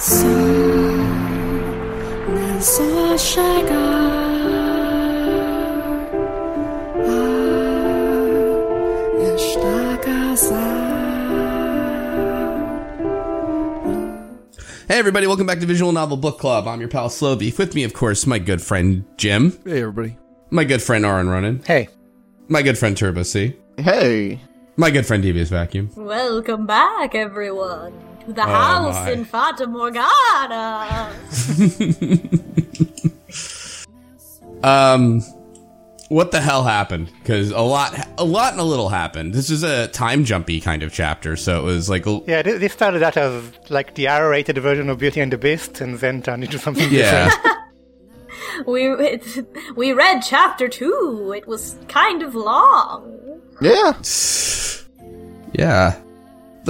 Só só chegar a estar casado. Hey, everybody, welcome back to Visual Novel Book Club. I'm your pal Slovey. With me, of course, my good friend Jim, Hey, everybody. my good friend Aaron Ronan, Hey. my good friend Turbo C, Hey. my good friend Devious Vacuum. Welcome back, everyone, to the Oh, house my. in Fata Morgana. Um, what the hell happened? Because a lot, a lot and a little happened. This is a time jumpy kind of chapter, so it was like, a- Yeah, this, this started out as like the R-rated version of Beauty and the Beast, and then turned into something yeah, we it, we read chapter two. It was kind of long. Yeah. yeah,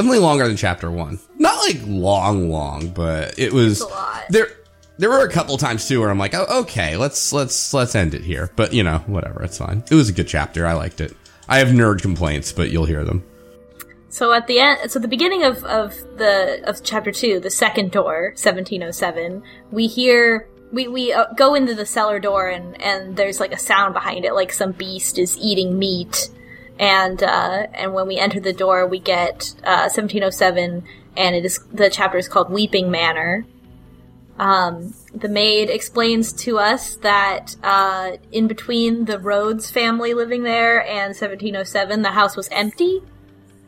definitely longer than chapter one. Not like long, long, but it was a lot. there. There were a couple times too where I'm like, oh, okay, let's let's let's end it here. But you know, whatever, it's fine. It was a good chapter. I liked it. I have nerd complaints, but you'll hear them. So at the end, so the beginning of of the of chapter two, the second door, seventeen oh seven, we hear. We, we uh, go into the cellar door and, and there's like a sound behind it, like some beast is eating meat. And, uh, and when we enter the door, we get, uh, 1707 and it is, the chapter is called Weeping Manor. Um, the maid explains to us that uh, in between the Rhodes family living there and 1707, the house was empty.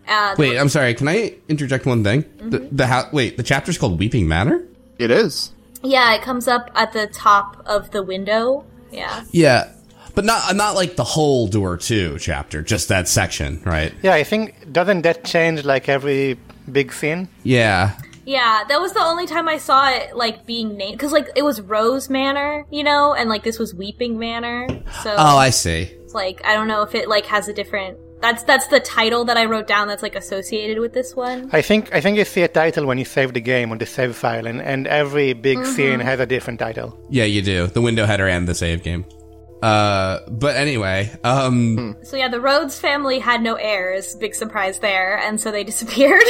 Uh, Wait, I'm sorry. Can I interject one thing? The the ha- wait, the chapter's called Weeping Manor. It is. yeah, it comes up at the top of the window. Yeah. Yeah, but not not like the whole door two chapter, just that section, right? Yeah, I think doesn't that change like every big scene? Yeah, Yeah, that was the only time I saw it like being named because like it was Rose Manor, you know, and like this was Weeping Manor. So Oh, I see. it's like I don't know if it like has a different. That's that's the title that I wrote down. That's like associated with this one. I think I think you see a title when you save the game on the save file, and, and every big Mm-hmm. scene has a different title. Yeah, you do. The window header and the save game. Uh, but anyway, um, So yeah, the Rhodes family had no heirs. Big surprise there, and so they disappeared.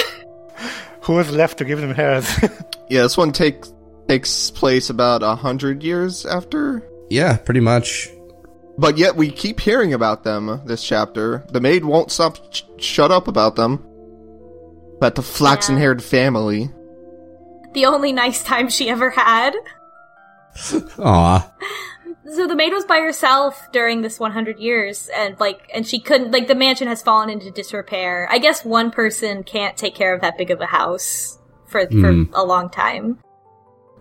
Who is left to give them heirs? Yeah, this one take, takes place about a hundred years after. yeah, pretty much. But yet we keep hearing about them this chapter. The maid won't stop sh- shut up about them. About the flaxen haired family. the only nice time she ever had. Aw, So the maid was by herself during this 100 years, and like, and she couldn't, like, the mansion has fallen into disrepair. I guess one person can't take care of that big of a house for, for a long time.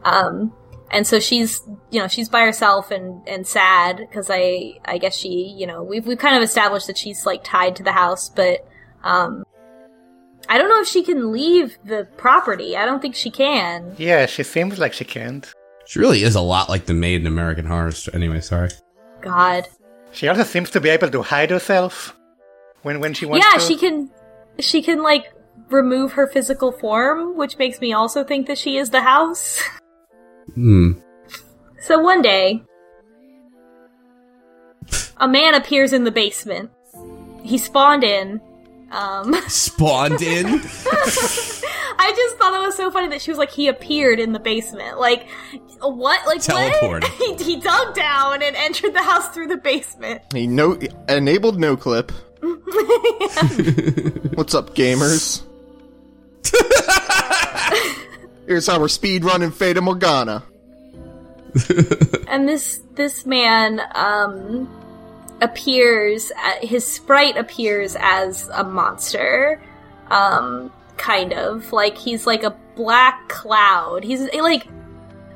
Um, and so she's, you know, she's by herself and, and sad, because I, I guess she, you know, we've, we've kind of established that she's, like, tied to the house, but, um, I don't know if she can leave the property. I don't think she can. yeah, she seems like she can't. She really is a lot like the maid in American Horror. Story. Anyway, sorry. God. She also seems to be able to hide herself when when she wants to- yeah, to. she can. She can like remove her physical form, which makes me also think that she is the house. Hmm. So one day, a man appears in the basement. He spawned in. Um, Spawned in. I just thought that was so funny that she was like, he appeared in the basement. Like, what? Like, Teleported. what? he, he dug down and entered the house through the basement. He no enabled no clip. What's up, gamers? Here's how we're speed running Fata Morgana. and this this man um appears uh, his sprite appears as a monster um kind of. Like he's like a black cloud. He's like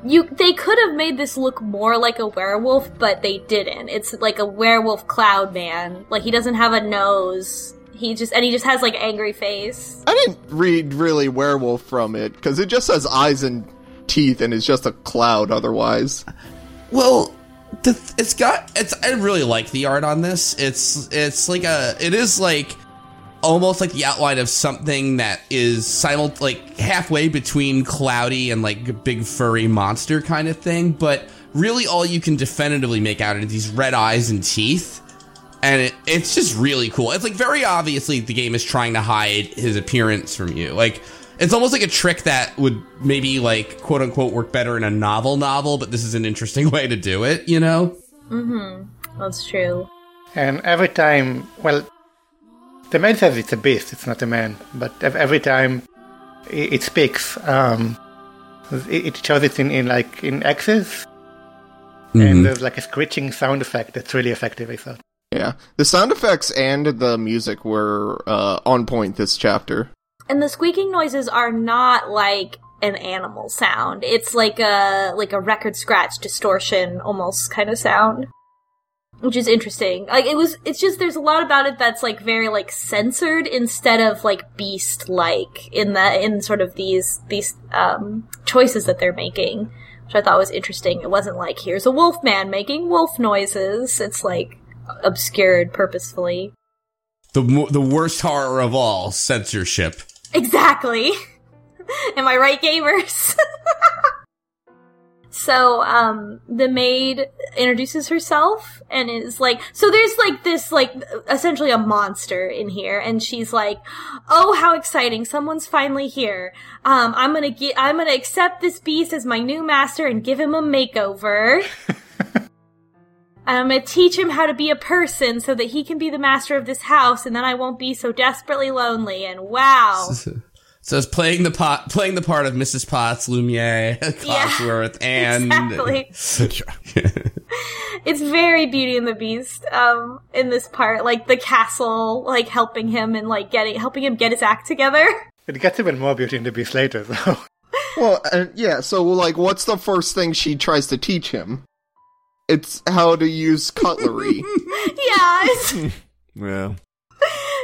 you they could have made this look more like a werewolf but they didn't. It's like a werewolf cloud man. Like he doesn't have a nose. He just and he just has like angry face. I didn't read really werewolf from it because it just says eyes and teeth and it's just a cloud otherwise. Well, the, it's got it's. I really like the art on this. It's it's like a. It is like almost like the outline of something that is simul like halfway between cloudy and like big furry monster kind of thing. But really, all you can definitively make out are these red eyes and teeth. And it, it's just really cool. It's like very obviously the game is trying to hide his appearance from you. Like it's almost like a trick that would maybe like quote unquote work better in a novel novel, but this is an interesting way to do it, you know? That's true. And every time, well, the man says it's a beast, it's not a man, but every time it, it speaks, um, it, it shows it in, in like in X's, and there's like a screeching sound effect that's really effective. I thought. Yeah, the sound effects and the music were uh, on point this chapter. And the squeaking noises are not like an animal sound. It's like a like a record scratch distortion almost kind of sound. Which is interesting. Like it was it's just there's a lot about it that's like very like censored instead of like beast like in the in sort of these these um choices that they're making. Which I thought was interesting. It wasn't like here's a wolf man making wolf noises. It's like obscured purposefully. The the worst horror of all, censorship. Exactly. Am I right, gamers? so, um, the maid introduces herself and is like, so there's like this, like, essentially a monster in here, and she's like, oh, how exciting, someone's finally here. Um, I'm gonna get, I'm gonna accept this beast as my new master and give him a makeover. And I'm gonna teach him how to be a person so that he can be the master of this house, and then I won't be so desperately lonely. And wow. So it's playing the pot, playing the part of Mrs. Potts, Lumiere, Cogsworth, and Exactly. it's very Beauty and the Beast um, in this part, like the castle, like helping him and like getting helping him get his act together. It gets even more Beauty and the Beast later, though. Well, uh, yeah. So, like, what's the first thing she tries to teach him? It's how to use cutlery. yeah, it's- Yeah.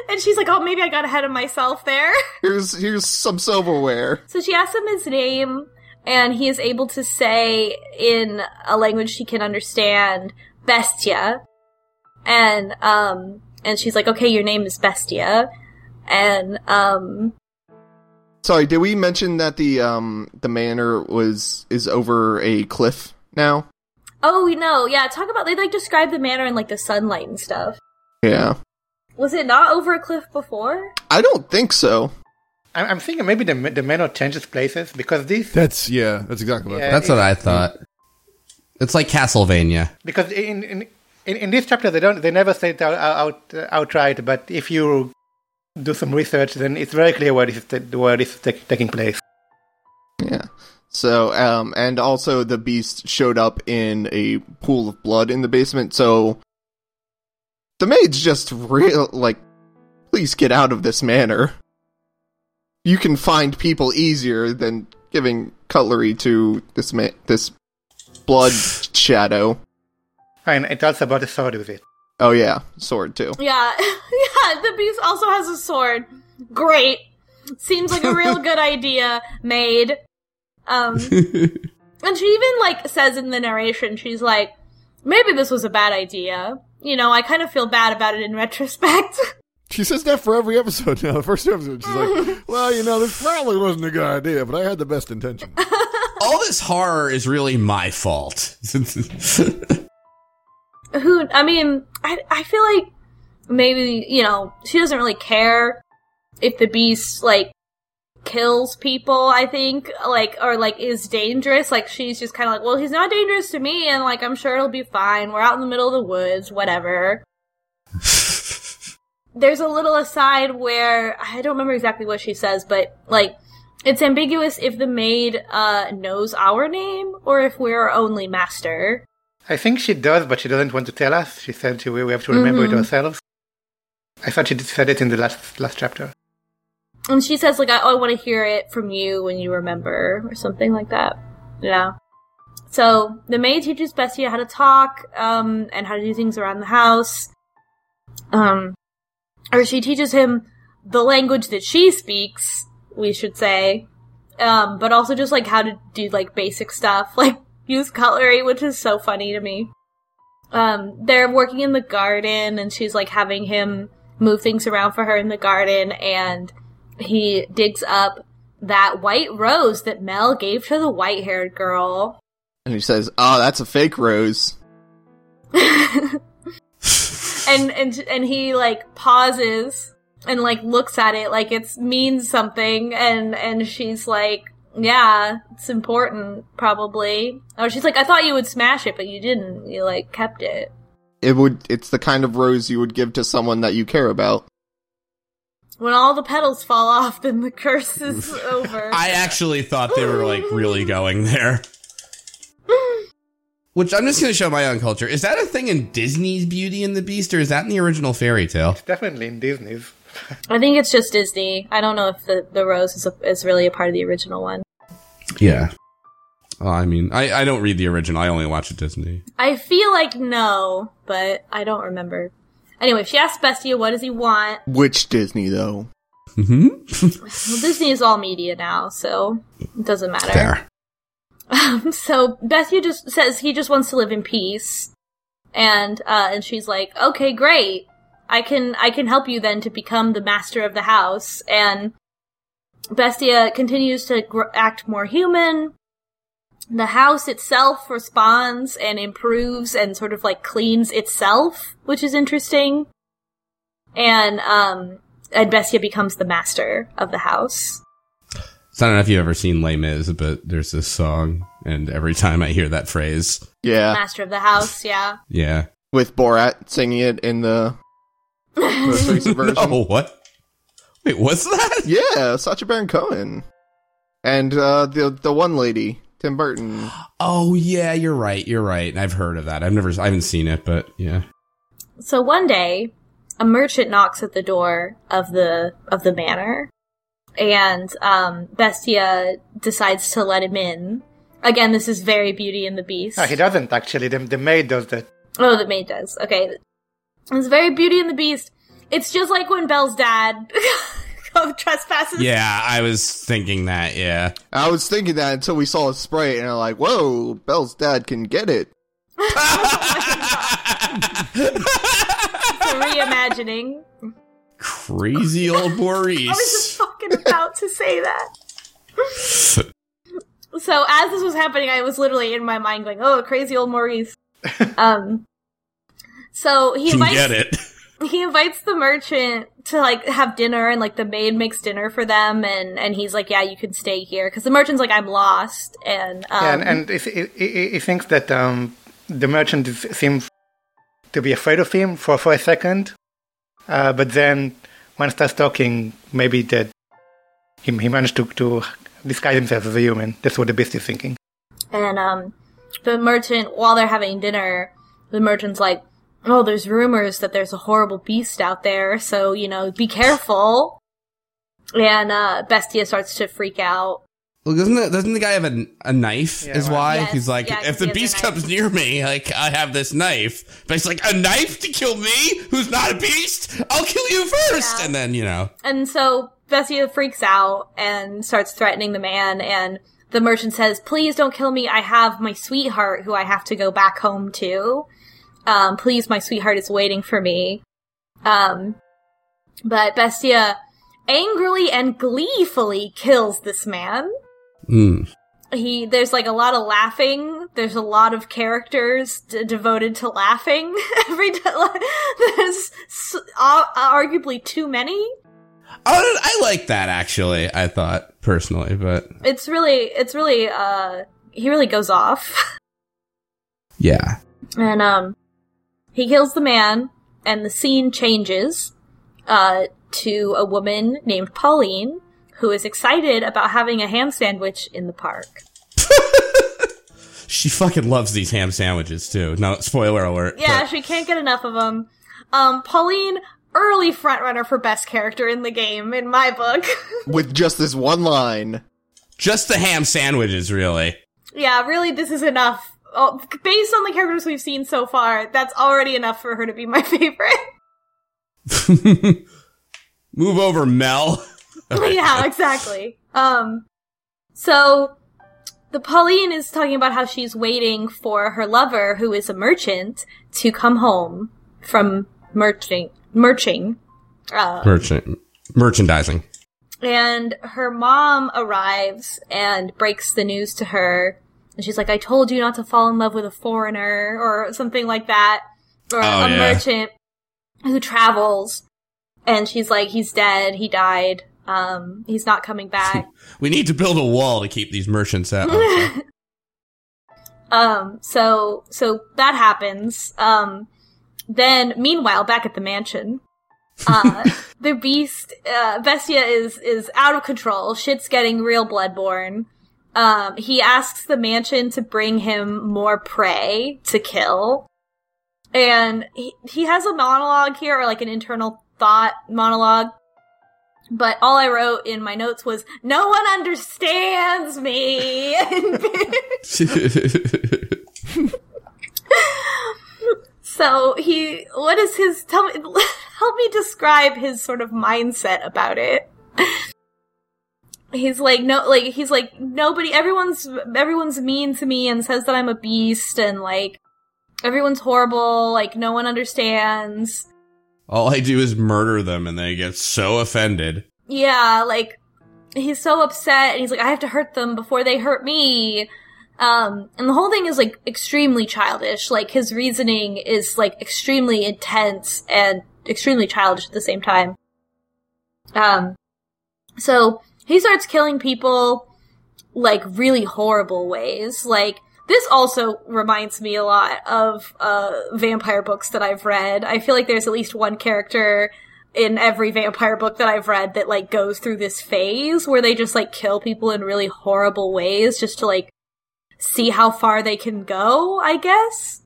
and she's like, "Oh, maybe I got ahead of myself there." here's here's some silverware. So she asks him his name, and he is able to say in a language she can understand, Bestia. And, um, and she's like, okay, your name is Bestia. And, um, Sorry, did we mention that the um the manor was is over a cliff now? Oh, no, yeah, talk about, they like describe the manor in like the sunlight and stuff. Yeah. Was it not over a cliff before? I don't think so. I'm, I'm thinking maybe the the Manor changes places because this That's yeah. That's exactly what. I Yeah. thought. That's what I thought. It's like Castlevania. because in in, in, in this chapter they don't they never say it out, out outright, but if you do some research, then it's very clear where this is ta- where this is ta- taking place. Yeah. So, um, and also the beast showed up in a pool of blood in the basement. So the maid's just real like, please get out of this manor. You can find people easier than giving cutlery to this ma- this blood shadow. And it also about a sword with it. Oh yeah, sword too. Yeah, yeah, the beast also has a sword. Great. Seems like a real good idea, maid. Um, and she even, like, says in the narration, she's like, maybe this was a bad idea. You know, I kind of feel bad about it in retrospect. She says that for every episode now. The first episode, she's like, "Well, you know, this probably wasn't a good idea, but I had the best intention." All this horror is really my fault. Who, I mean, I, I feel like maybe, you know, she doesn't really care if the beast, like, kills people, I think, like, or, like, is dangerous. Like, she's just kind of like, well, he's not dangerous to me, and, like, I'm sure it'll be fine. We're out in the middle of the woods, whatever. There's a little aside where, I don't remember exactly what she says, but, like, it's ambiguous if the maid, uh, knows our name, or if we're our only master. I think she does, but she doesn't want to tell us. She said she, we have to remember it ourselves. I thought she said it in the last last chapter. And she says, like, I, I want to hear it from you when you remember, or something like that. Yeah. So, the maid teaches Bessie how to talk, um, and how to do things around the house. Um, or she teaches him the language that she speaks, we should say. Um, but also just, like, how to do, like, basic stuff, like, use cutlery, which is so funny to me. Um, they're working in the garden, and she's, like, having him move things around for her in the garden, and he digs up that white rose that Mell gave to the white haired girl. And he says, "Oh, that's a fake rose." And and and he like pauses and like looks at it like it's means something and and she's like yeah it's important probably or she's like i thought you would smash it but you didn't you like kept it It would. It's the kind of rose you would give to someone that you care about. When all the petals fall off then the curse is over I actually thought they were like really going there. Which I'm just going to show my own culture. Is that a thing in Disney's Beauty and the Beast, or is that in the original fairy tale? Definitely in Disney's. i think it's just disney i don't know if the, the rose is, a, is really a part of the original one Yeah. Well, I mean, I, I don't read the original. I only watch it Disney. i feel like no but i don't remember anyway she asks bestia what does he want Which Disney though? Mm-hmm. well disney is all media now so it doesn't matter Fair. so Bestia just says he just wants to live in peace, and uh, and she's like, okay, great, I can I can help you then to become the master of the house. And Bestia continues to gr- act more human. The house itself responds and improves and sort of like cleans itself, which is interesting. And um, and Bestia becomes the master of the house. So I don't know if you've ever seen Les Mis, but there's this song, and every time I hear that phrase, Yeah, Master of the house, yeah. yeah. with Borat singing it in the most recent version. Oh, what? Wait, what's that? Yeah, Sacha Baron Cohen, and uh, the the one lady, Tim Burton. Oh, yeah, you're right. You're right. I've heard of that. I've never, I haven't seen it, but yeah. So one day, a merchant knocks at the door of the of the manor, and um, Bestia decides to let him in. Again, this is very Beauty and the Beast. No, he doesn't actually. The, the maid does that. Oh, the maid does. Okay, it's very Beauty and the Beast. It's just like when Belle's dad trespasses. Yeah, I was thinking that, yeah. I was thinking that until we saw a sprite, and I'm like, "Whoa, Belle's dad can get it." It's a reimagining. Crazy old Maurice. I was just fucking about to say that. so as this was happening, I was literally in my mind going, "Oh, crazy old Maurice." um. So he Can invites get it. He invites the merchant to like have dinner, and like the maid makes dinner for them, and and he's like, "Yeah, you can stay here," because the merchant's like, "I'm lost," and um, Yeah, and, and he, he, he thinks that um, the merchant is, seems to be afraid of him for, for a second, uh, but then when he starts talking, maybe that he, he managed to, to disguise himself as a human. That's what the beast is thinking. And um, the merchant, while they're having dinner, the merchant's like, "Oh, there's rumors that there's a horrible beast out there, so you know, be careful." And uh, Bestia starts to freak out. Well, doesn't the, doesn't the guy have a, a knife? Yeah, is why Yes, he's like, yeah, if the beast comes near me, like I have this knife. But he's like, a knife to kill me, who's not a beast? I'll kill you first, Yeah. and then you know, And so Bestia freaks out and starts threatening the man. And the merchant says, "Please don't kill me. I have my sweetheart who I have to go back home to. Um, please, my sweetheart is waiting for me." Um, but Bestia angrily and gleefully kills this man. Hmm. he there's like a lot of laughing there's a lot of characters d- devoted to laughing every time there's s- uh, arguably too many Oh, I like that actually. I thought personally, but it's really it's really uh he really goes off yeah, and um he kills the man and the scene changes uh to a woman named Pauline who is excited about having a ham sandwich in the park she fucking loves these ham sandwiches too. No spoiler alert. Yeah, but- she can't get enough of them. Um, Pauline, early frontrunner for best character in the game, in my book. with just this one line. just the ham sandwiches, really. yeah, really, this is enough. Oh, based on the characters we've seen so far, that's already enough for her to be my favorite. Move over, Mell. yeah, exactly. Um, so the Pauline is talking about how she's waiting for her lover, who is a merchant, to come home from merching, merching. Uh, Merchant merchandising. and her mom arrives and breaks the news to her and she's like i told you not to fall in love with a foreigner or something like that or Oh, a yeah. merchant who travels and she's like, he's dead, he died, um, he's not coming back. We need to build a wall to keep these merchants out. Um, so, so that happens. Um, then meanwhile, back at the mansion, uh, the beast, uh, Bestia is, is out of control. Shit's getting real bloodborne. Um, he asks the mansion to bring him more prey to kill. And he, he has a monologue here, or like an internal thought monologue. But all I wrote in my notes was, no one understands me. So he, what is his, tell me, help me describe his sort of mindset about it. He's like, no, like, he's like, nobody, everyone's, everyone's mean to me and says that I'm a beast and like, everyone's horrible, like, no one understands. All I do is murder them and they get so offended. Yeah, like, he's so upset and he's like, I have to hurt them before they hurt me. Um, and the whole thing is like extremely childish. Like his reasoning is like extremely intense and extremely childish at the same time. Um, so he starts killing people like really horrible ways. Like this also reminds me a lot of uh vampire books that I've read. I feel like there's at least one character in every vampire book that I've read that like goes through this phase where they just like kill people in really horrible ways just to like see how far they can go, I guess.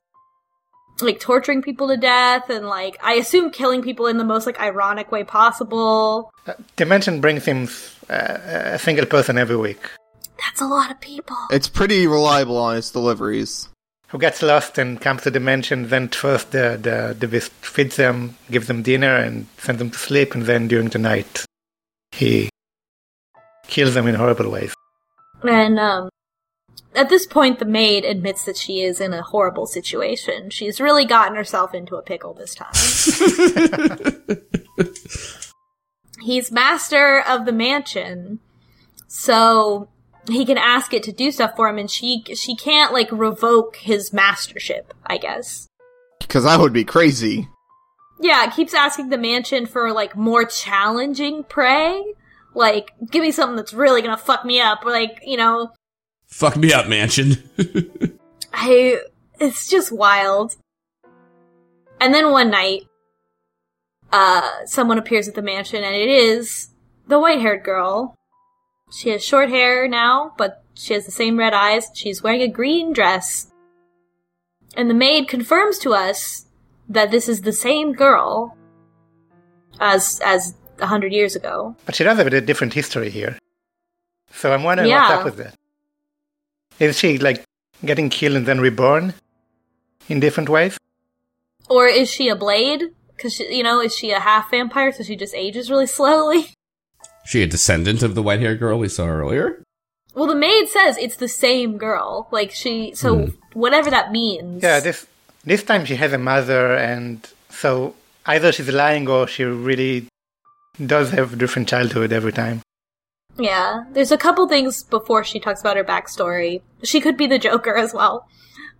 Like torturing people to death and like I assume killing people in the most like ironic way possible. Uh, Dimension brings him a single person every week That's a lot of people. It's pretty reliable on its deliveries. who gets lost and comes to Dimension, then first the, the, the beast feeds them, gives them dinner, and sends them to sleep, and then during the night he kills them in horrible ways. And um at this point the maid admits that she is in a horrible situation. She's really gotten herself into a pickle this time. He's master of the mansion. So he can ask it to do stuff for him and she she can't like revoke his mastership, I guess. Because that would be crazy. Yeah, it keeps asking the mansion for like more challenging prey. Like, give me something that's really gonna fuck me up. Or like, you know, Fuck me up, mansion. I it's just wild. And then one night, uh, someone appears at the mansion and it is the white haired girl. She has short hair now, but she has the same red eyes. She's wearing a green dress. And the maid confirms to us that this is the same girl as as a hundred years ago. But she does have a different history here. So I'm wondering Yeah. what's up with that. Is she like getting killed and then reborn in different ways? Or is she a blade? Because you know, is she a half vampire? So she just ages really slowly. she a descendant of the white haired girl we saw earlier? Well, the maid says it's the same girl. Like she, so hmm. whatever that means. Yeah, this this time she has a mother, and so either she's lying or she really does have a different childhood every time. Yeah, there's a couple things before she talks about her backstory. She could be the Joker as well.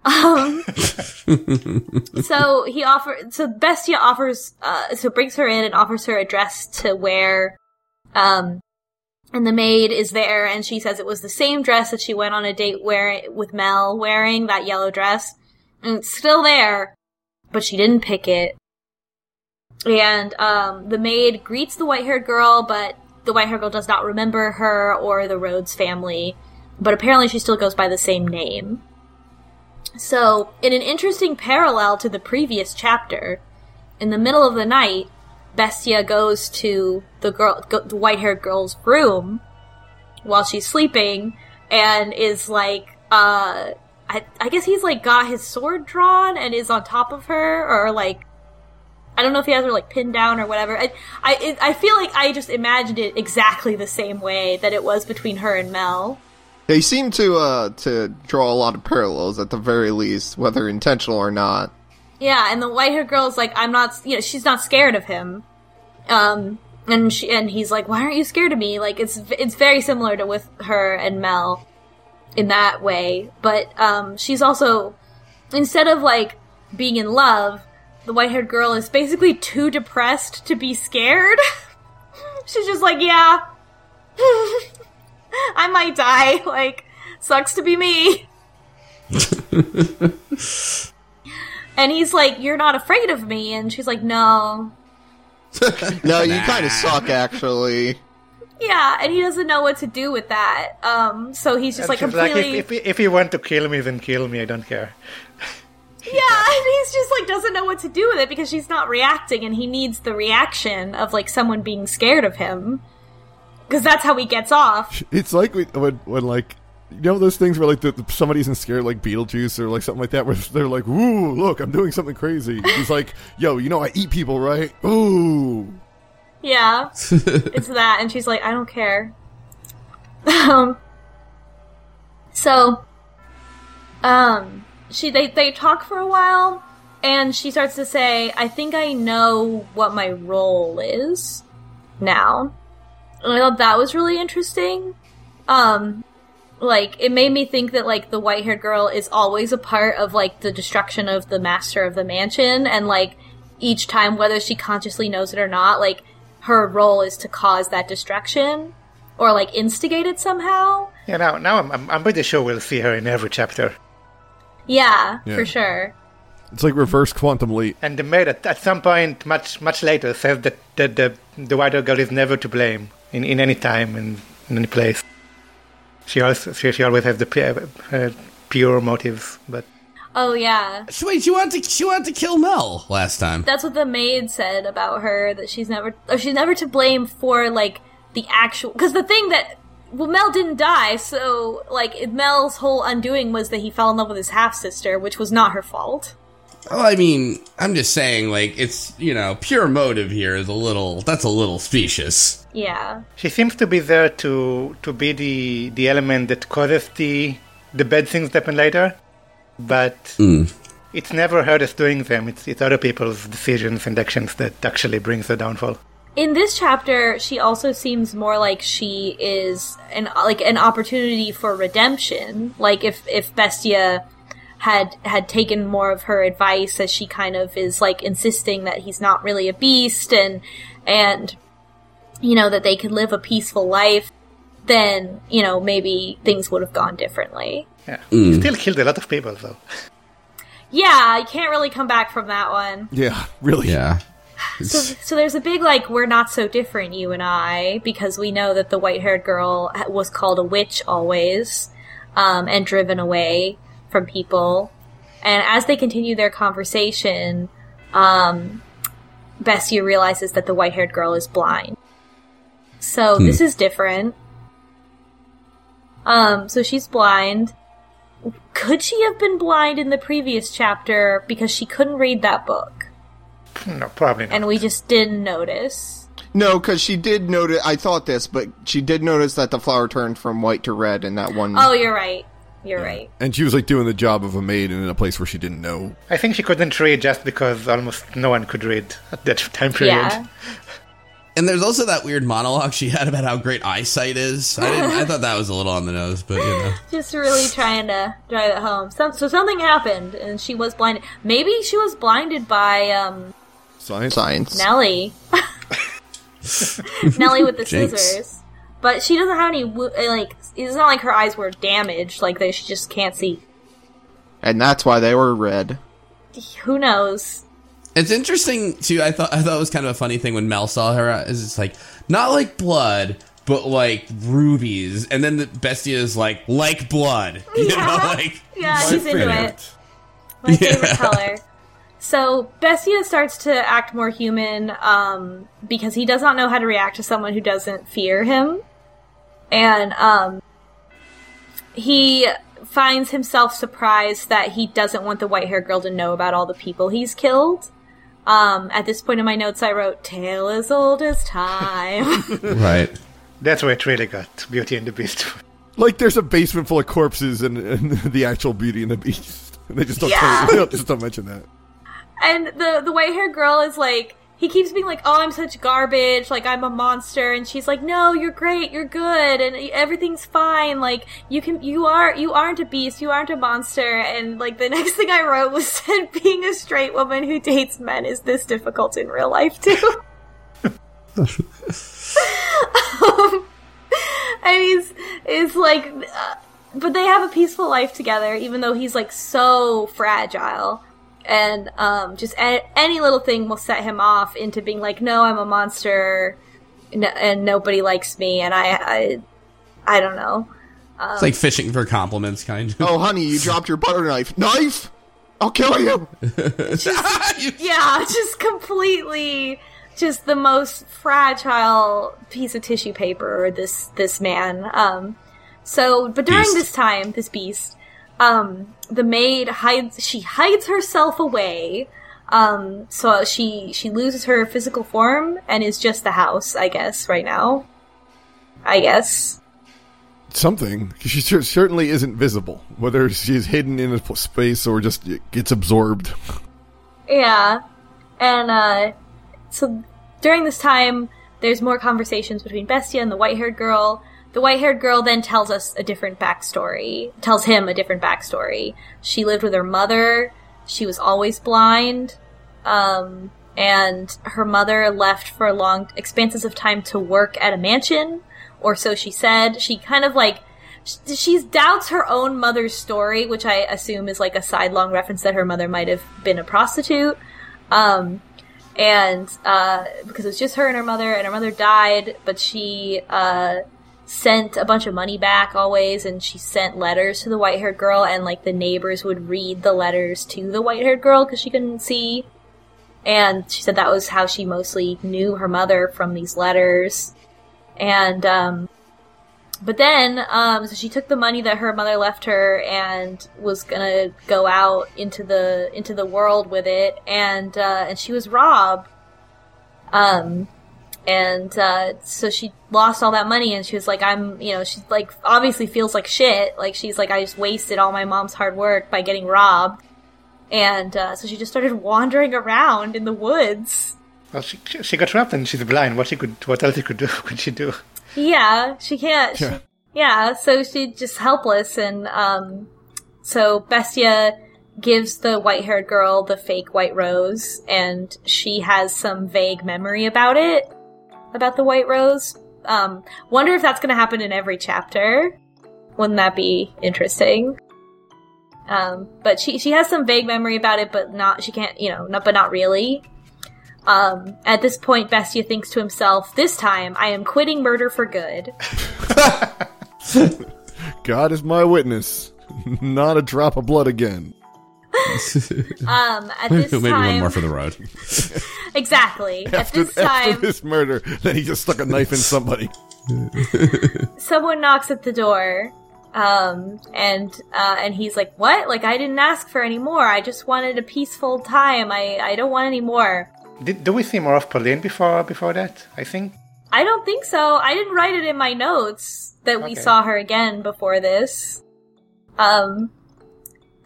Um, so he offer, so Bestia offers, uh, so brings her in and offers her a dress to wear. Um, and the maid is there and she says it was the same dress that she went on a date wearing, with Mell wearing, that yellow dress. And it's still there, but she didn't pick it. And, um, the maid greets the white haired girl, but the white haired girl does not remember her or the Rhodes family. But apparently she still goes by the same name. So, in an interesting parallel to the previous chapter, in the middle of the night, Bestia goes to the girl, go, the white-haired girl's room while she's sleeping, and is like, uh, I, I guess he's like got his sword drawn and is on top of her, or like, I don't know if he has her like pinned down or whatever. I, I, I feel like I just imagined it exactly the same way that it was between her and Mell. They seem to uh to draw a lot of parallels at the very least, whether intentional or not. Yeah, and the white haired girl's like, I'm not, you know, she's not scared of him. Um, and she, and he's like, why aren't you scared of me? Like, it's, it's very similar to with her and Mell in that way. But, um, she's also, instead of like being in love, the white haired girl is basically too depressed to be scared. She's just like, yeah, I might die. Like, sucks to be me. and he's like, you're not afraid of me. And she's like, no. No, you kind of suck, actually. Yeah, and he doesn't know what to do with that. Um, so he's just like She's like, completely. if, if, if you want to kill me, then kill me. I don't care. Yeah, and he's just like doesn't know what to do with it because she's not reacting, and he needs the reaction of like someone being scared of him, because that's how he gets off. It's like when, when, when like, you know those things where like the, the, somebody isn't scared, like Beetlejuice or like something like that, where they're like, "Ooh, look, I'm doing something crazy." He's like, "Yo, you know I eat people, right?" Ooh, Yeah, it's that, and she's like, I don't care. um, so, um, she they they talk for a while, and she starts to say, I think I know what my role is now. And I thought that was really interesting. Um, like it made me think that like the white haired girl is always a part of like the destruction of the master of the mansion, and like each time, whether she consciously knows it or not, like her role is to cause that destruction or like instigate it somehow. Yeah, now, now I'm, I'm, I'm pretty sure we'll see her in every chapter. Yeah, Yeah. for sure. it's like reverse quantum leap. And the maid at, at some point, much much later, says that, that the the white haired girl is never to blame in, in any time and in any place. She also she, she always has the pure, uh, pure motives, but Oh yeah. She- Wait, she wanted to she wanted to kill Mell last time. That's what the maid said about her that she's never or she's never to blame for like the actual cuz the thing that well Mell didn't die, so like it- Mell's whole undoing was that he fell in love with his half sister, which was not her fault. Well, I mean, I'm just saying, like, it's you know, pure motive here is a little. That's a little specious. Yeah. she seems to be there to to be the the element that causes the the bad things that happen later, but hmm. it's never her that's doing them. It's it's other people's decisions and actions that actually brings the downfall. In this chapter, she also seems more like she is an like an opportunity for redemption. Like if if Bestia had had taken more of her advice as she kind of is like insisting that he's not really a beast and and you know that they could live a peaceful life, then you know maybe things would have gone differently. Yeah, he still killed a lot of people though. Yeah, you can't really come back from that one. Yeah, really. Yeah. So, so there's a big like we're not so different, you and I, because we know that the white-haired girl was called a witch always, um, and driven away from people. And as they continue their conversation, um, Bestia realizes that the white-haired girl is blind. So this is different. Um, so she's blind. Could she have been blind in the previous chapter because she couldn't read that book? No, probably not. and we just didn't notice. No, because she did notice. I thought this, but she did notice that the flower turned from white to red in that one. Oh, you're right. You're right. And she was like doing the job of a maid in a place where she didn't know. I think she couldn't read just because almost no one could read at that time period. Yeah. And there's also that weird monologue she had about how great eyesight is. I didn't. I thought that was a little on the nose, but you know. Just really trying to drive it home. Some, so something happened, and she was blinded. Maybe she was blinded by um, Science. Science. Nellie. Nellie with the Jinx. scissors. But she doesn't have any wo- uh, like. It's not like her eyes were damaged. Like they, she just can't see. And that's why they were red. Who knows? It's interesting too. I thought I thought it was kind of a funny thing when Mell saw her. Is it's like not like blood, but like rubies, and then the Bestia is like like blood. You know, like Yeah, she's into it. favorite. My favorite Yeah. color. So Bestia starts to act more human um, because he does not know how to react to someone who doesn't fear him, and um, he finds himself surprised that he doesn't want the white haired girl to know about all the people he's killed. Um, at this point in my notes, I wrote "Tale as old as time." right. That's where it really got Beauty and the Beast. Like there's a basement full of corpses and, and the actual Beauty and the Beast. They just don't Yeah. tell they just don't mention that. And the the white haired girl is like he keeps being like, "Oh, I'm such garbage. Like I'm a monster," and she's like, "No, you're great. You're good, and everything's fine. Like you can, you are, you aren't a beast. You aren't a monster." And like the next thing I wrote was said, "Being a straight woman who dates men is this difficult in real life too." um, and he's is like, uh, but they have a peaceful life together, even though he's like so fragile and um, just a- any little thing will set him off into being like, "No, I'm a monster, n- and nobody likes me," and I, I, I don't know. It's like fishing for compliments, kind of. Oh, honey, you dropped your butter knife. Knife! I'll kill you! You- Yeah, just completely, just the most fragile piece of tissue paper. This this man. Um, so, but during Beast. this time, this beast, um, the maid hides. She hides herself away. Um, so she she loses her physical form and is just the house, I guess, right now. I guess. Something. She cer- certainly isn't visible, whether she's hidden in a p- space or just gets absorbed. Yeah. And uh so during this time there's more conversations between Bestia and the white-haired girl. The white-haired girl then tells us a different backstory. Tells him a different backstory. She lived with her mother. She was always blind. Um and her mother left for long expanses of time to work at a mansion, or so she said. She kind of like sh- she doubts her own mother's story, which I assume is like a sidelong reference that her mother might have been a prostitute. Um, and uh, because it was just her and her mother, and her mother died, but she uh, sent a bunch of money back always, and she sent letters to the white haired girl, and like the neighbors would read the letters to the white haired girl because she couldn't see. And she said that was how she mostly knew her mother from these letters. And um, but then, um, so she took the money that her mother left her and was gonna go out into the into the world with it, and uh, and she was robbed. Um, and uh, so she lost all that money, and she was like, "I'm," you know, she like obviously feels like shit. Like she's like, "I just wasted all my mom's hard work by getting robbed," and uh, so she just started wandering around in the woods. Well, she, she got trapped and she's blind. What she could, what else she could do? Could she do? Yeah, she can't. Yeah. She, yeah, so she's just helpless, and um, so Bestia gives the white-haired girl the fake white rose, and she has some vague memory about it, about the white rose. Um, wonder if that's going to happen in every chapter. Wouldn't that be interesting? Um, but she she has some vague memory about it, but not she can't you know not but not really. Um, at this point, Bestia thinks to himself, "This time, I am quitting murder for good." God is my witness. Not a drop of blood again. Um, at this Maybe time, one more for the road. exactly. After, at this time, after this murder, then he just stuck a knife in somebody. someone knocks at the door, um, and uh, and he's like, "What? Like I didn't ask for any more. I just wanted a peaceful time. I I don't want any more." Did, do we see more of Pauline before before that? I think. I don't think so. I didn't write it in my notes that we saw her again before this. Um,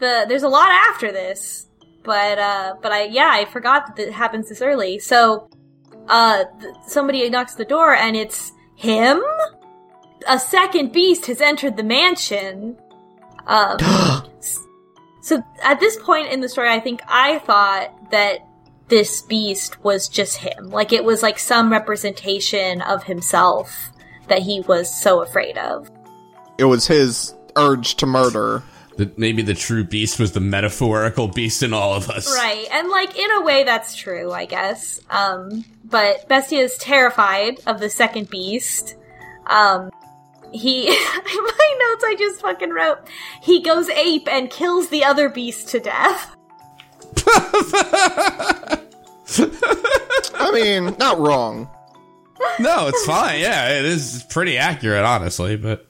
the there's a lot after this, but uh, but I yeah I forgot that it happens this early. So, uh, th- somebody knocks the door and it's him. A second beast has entered the mansion. Um, so at this point in the story, I think I thought that this beast was just him. Like it was like some representation of himself that he was so afraid of. It was his urge to murder. That maybe the true beast was the metaphorical beast in all of us. Right. And like in a way that's true, I guess. Um but Bestia is terrified of the second beast. Um he my notes I just fucking wrote he goes ape and kills the other beast to death. I mean, not wrong. No, it's fine. Yeah, it is pretty accurate, honestly. But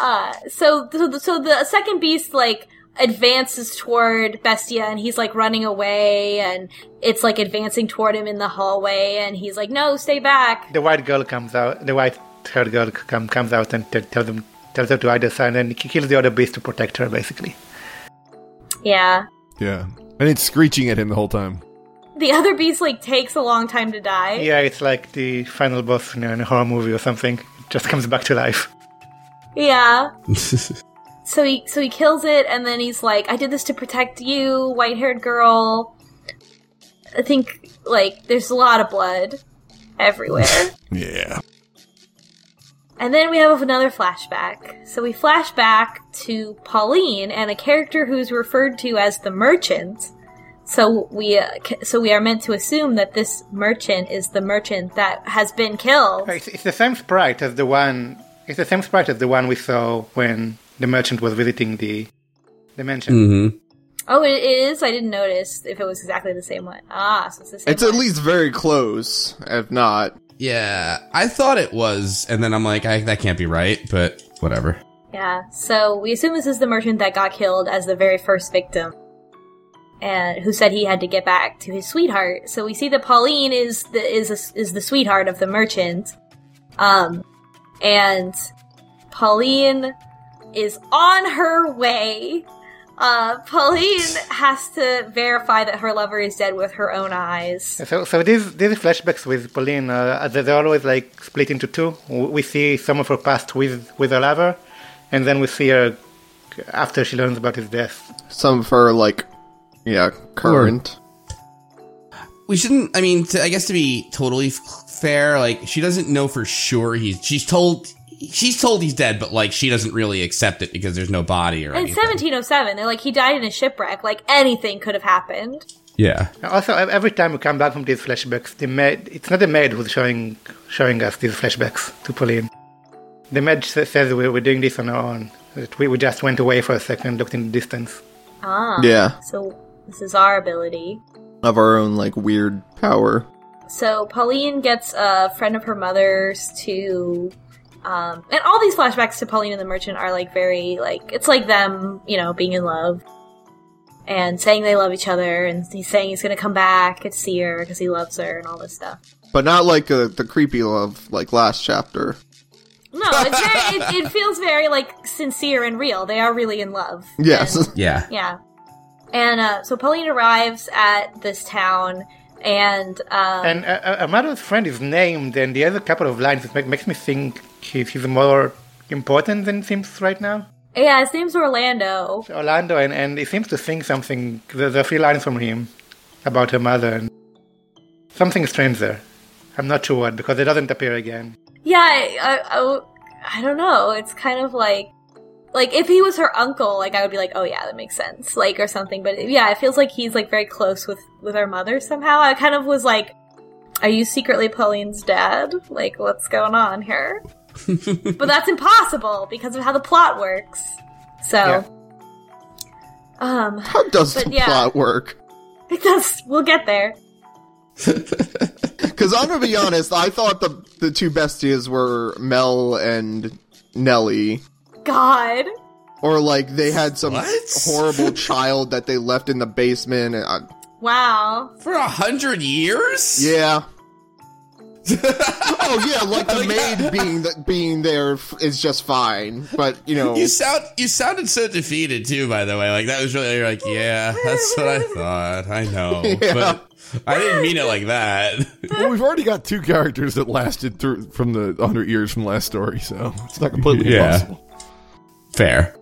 Uh, so, so, the, so the second beast like advances toward Bestia, and he's like running away, and it's like advancing toward him in the hallway, and he's like, "No, stay back." The white girl comes out. The white haired girl come, comes out and t- tells them tells her to hide either side, and he kills the other beast to protect her, basically. Yeah, Yeah. And it's screeching at him the whole time. the other beast like takes a long time to die. Yeah, it's like the final boss in a horror movie or something. It just comes back to life. Yeah. so he so he kills it, and then he's like, "I did this to protect you, white haired girl." I think like there's a lot of blood everywhere. Yeah. And then we have another flashback. So we flash back to Pauline and a character who's referred to as the merchant. So we uh, so we are meant to assume that this merchant is the merchant that has been killed. It's, it's the same sprite as the one. It's the same sprite as the one we saw when the merchant was visiting the the mansion. Mm-hmm. Oh, it is. I didn't notice if it was exactly the same one. Ah, so it's the same. It's at least very close, if not. Yeah, I thought it was, and then I'm like, I, that can't be right, but whatever. Yeah, so we assume this is the merchant that got killed as the very first victim. And who said he had to get back to his sweetheart. So we see that Pauline is the is a, is the sweetheart of the merchant. Um and Pauline is on her way. Uh Pauline has to verify that her lover is dead with her own eyes. So, so these these flashbacks with Pauline, uh, they- they're always like split into two. We see some of her past with with her lover, and then we see her after she learns about his death. Some of her, like, yeah, current. We shouldn't. I mean, to, I guess to be totally f- fair, like she doesn't know for sure he's. She's told. She's told he's dead, but like she doesn't really accept it because there's no body or anything In anything. 1707, they're like he died in a shipwreck. Like anything could have happened. Yeah. Also, every time we come back from these flashbacks, the maid, it's not the maid who's showing showing us these flashbacks to Pauline. The maid says we're, we're doing this on our own. That we, we just went away for a second, looked in the distance. Ah. Yeah, So this is our ability. Of our own, like, weird power. So Pauline gets a friend of her mother's to, um, and all these flashbacks to Pauline and the Merchant are like very like it's like them, you know, being in love and saying they love each other, and he's saying he's gonna come back and see her because he loves her and all this stuff. But not like uh, the creepy love, like last chapter. No, it's very, it, it feels very like sincere and real. They are really in love. Yes. And- Yeah. Yeah. And uh, so Pauline arrives at this town, and um, And a, a- a mother's friend is named, and he has a couple of lines that make, makes me think he's, he's more important than seems right now. yeah, his name's Orlando. Orlando, and, and he seems to sing something. There's a few lines from him about her mother, and something strange there. I'm not sure what, because it doesn't appear again. Yeah, I, I, I, I don't know. It's kind of like, like if he was her uncle, like I would be like, oh yeah, that makes sense, like or something. But yeah, it feels like he's like very close with with our mother somehow. I kind of was like, are you secretly Pauline's dad? Like, what's going on here? but that's impossible because of how the plot works. So, Yeah. um, How does the yeah. plot work? it does. We'll get there. Because I'm gonna be honest, I thought the the two besties were Mell and Nellie, God. or like they had some What? horrible child that they left in the basement. And I, Wow. For a hundred years? yeah. oh yeah, like the maid being th- being there f- is just fine, but you know, You sound you sounded so defeated too. By the way, like that was really you're like, yeah, that's what I thought. I know, Yeah. but I didn't mean it like that. Well, we've already got two characters that lasted through from the 100 years from last story, so it's not completely Yeah. impossible. Fair.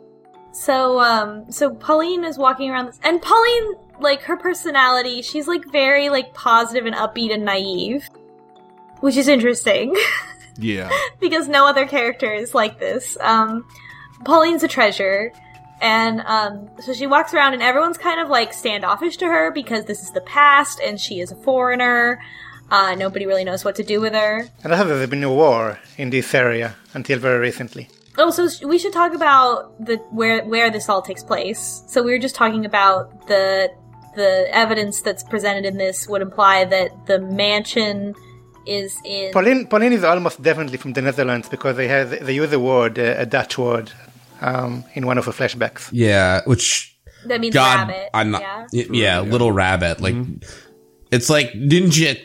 So, um, so Pauline is walking around this, and Pauline, like, her personality, she's, like, very, like, positive and upbeat and naive. Which is interesting, Yeah. because no other character is like this. Um, Pauline's a treasure, and, um, so she walks around and everyone's kind of, like, standoffish to her because this is the past and she is a foreigner. Uh, nobody really knows what to do with her. And also, there's been a war in this area until very recently. Oh, so sh- we should talk about the where where this all takes place. So we were just talking about the the evidence that's presented in this would imply that the mansion is in. Pauline, Pauline is almost definitely from the Netherlands because they have they use a word, a, a Dutch word, um, in one of the flashbacks. Yeah, which that means God, rabbit. I'm not. Yeah. Yeah, yeah, little rabbit. Like it's like ninja.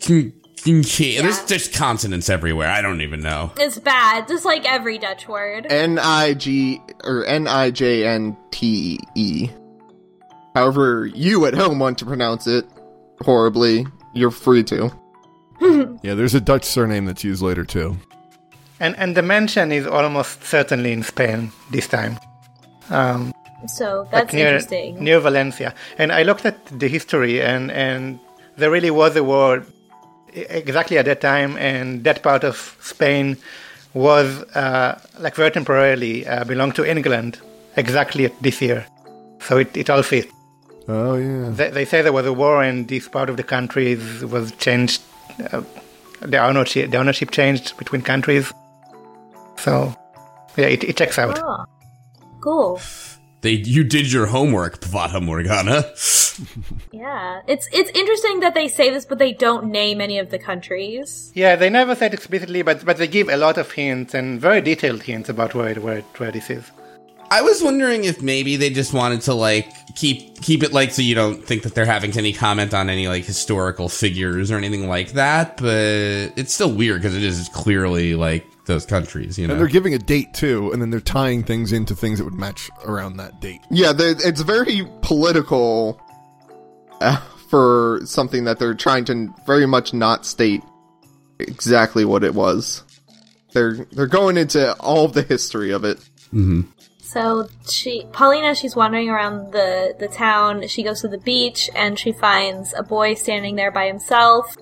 kin- kinki- There's just consonants everywhere. I don't even know. It's bad, just like every Dutch word. N I G or N I J N T E. However, you at home want to pronounce it. horribly, you're free to. Yeah, there's a Dutch surname that's used later too. And and the mansion is almost certainly in Spain this time. Um, So like that's near, interesting. Near Valencia. And I looked at the history, and, and there really was a war exactly at that time, and that part of Spain was, uh, like, very temporarily uh, belonged to England exactly this year. So it, it all fits. Oh yeah. They, they say there was a war, and this part of the country was changed. Uh, the ownership, the ownership changed between countries. So, yeah, it, it checks out. Oh, cool. They you did your homework, Fata Morgana. Yeah, it's it's interesting that they say this, but they don't name any of the countries. Yeah, they never said explicitly, but but they give a lot of hints and very detailed hints about where it- where it- where this is. I was wondering if maybe they just wanted to like keep keep it like so you don't think that they're having any comment on any like historical figures or anything like that, but it's still weird because it is clearly like those countries, you know. And they're giving a date too, and then they're tying things into things that would match around that date. Yeah, it's very political uh, for something that they're trying to very much not state exactly what it was. They're they're going into all of the history of it. So she, Paulina, she's wandering around the the town. She goes to the beach and she finds a boy standing there by himself.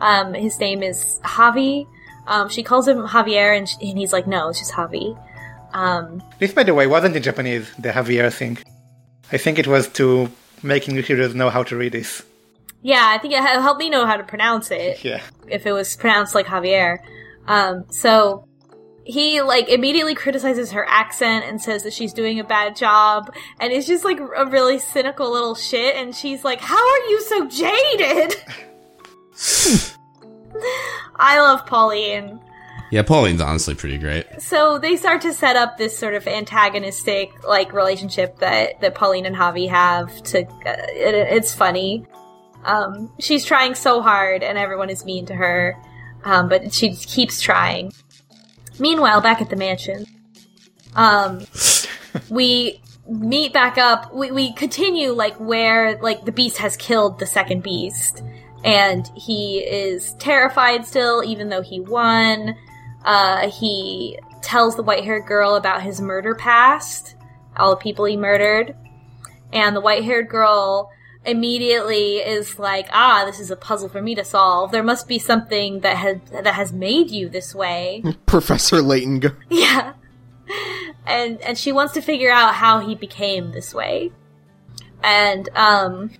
Um, his name is Javi. Um, she calls him Javier, and, sh and he's like, "No, it's just Javi." Um, This, by the way, wasn't in Japanese. The Javier thing. I think it was to make English readers know how to read this. yeah, I think it helped me know how to pronounce it. Yeah. if it was pronounced like Javier. Um, so he like immediately criticizes her accent and says that she's doing a bad job and it's just like a really cynical little shit and she's like, How are you so jaded? I love Pauline. yeah, Pauline's honestly pretty great. So they start to set up this sort of antagonistic like relationship that that Pauline and Javi have. To uh, it, it's funny. Um, she's trying so hard, and everyone is mean to her, um, but she keeps trying. Meanwhile, back at the mansion, um, we meet back up. We, we continue like where like the beast has killed the second beast, and he is terrified still, even though he won. Uh, he tells the white haired girl about his murder past, all the people he murdered. And the white haired girl immediately is like, ah, this is a puzzle for me to solve. There must be something that has, that has made you this way. Professor Layton. go- yeah. And, and she wants to figure out how he became this way. And, um,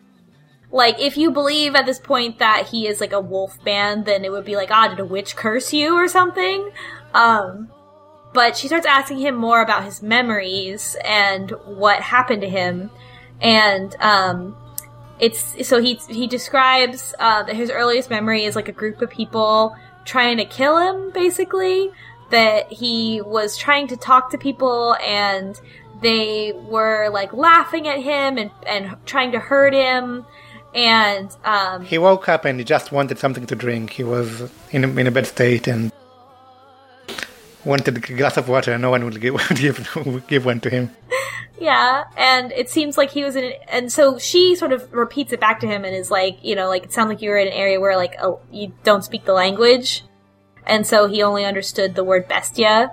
like, if you believe at this point that he is like a wolf man, then it would be like, ah, did a witch curse you or something? Um, but she starts asking him more about his memories and what happened to him. And, um, it's, so he, he describes, uh, that his earliest memory is like a group of people trying to kill him, basically. That he was trying to talk to people and they were like laughing at him and, and trying to hurt him. And, um, He woke up and he just wanted something to drink. He was in a, in a bad state and wanted a glass of water. And no one would give give, give one to him. Yeah, and it seems like he was in, and so she sort of repeats it back to him and is like, you know, like it sounds like you were in an area where like oh, you don't speak the language, and so he only understood the word bestia.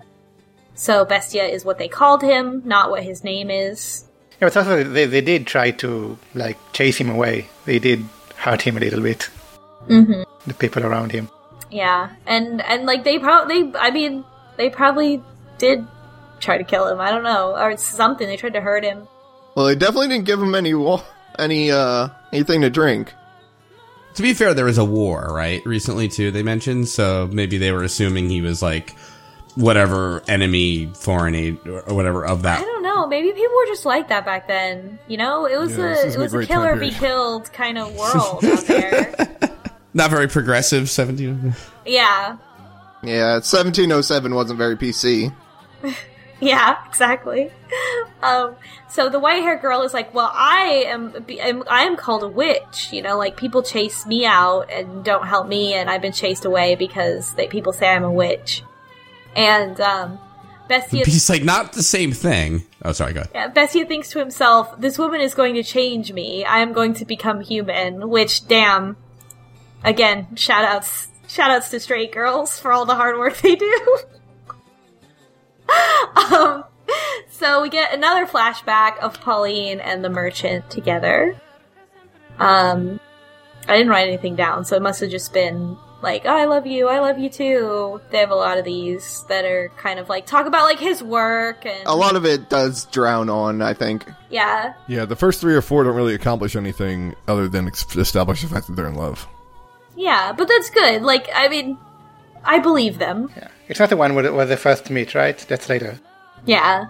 So bestia is what they called him, not what his name is. Yeah, but also they, they did try to like chase him away. They did hurt him a little bit. Mm-hmm. The people around him. Yeah, and and like they probably, I mean, they probably did try to kill him. I don't know, or something. They tried to hurt him. Well, they definitely didn't give him any wa- any uh anything to drink. To be fair, there was a war, right? Recently, too, they mentioned. So maybe they were assuming he was like whatever enemy, foreign aid, or or whatever of that. Don't know. Maybe people were just like that back then. You know, it was Yeah, this a isn't it a was a great killer time be period. killed kind of world out there. Not very progressive, 17. Yeah, Yeah, 1707 wasn't very PC. yeah, exactly. Um, so the white haired girl is like, "Well, I am, am I am called a witch. You know, like people chase me out and don't help me, and I've been chased away because they, people say I'm a witch." And um, Bestia He's like, not the same thing. Oh, sorry, go ahead. Yeah, Bestia thinks to himself, "This woman is going to change me. I am going to become human." Which, damn, again, shout outs, shout outs to straight girls for all the hard work they do. um, so we get another flashback of Pauline and the merchant together. Um, I didn't write anything down, so it must have just been like, oh, I love you, I love you too. They have a lot of these that are kind of like talk about like his work and A lot of it does drown on, I think. yeah, Yeah, the first three or four don't really accomplish anything other than ex- establish the fact that they're in love. yeah, but that's good. Like, I mean, I believe them. Yeah. It's not the one where, where they first meet, right? That's later. Yeah,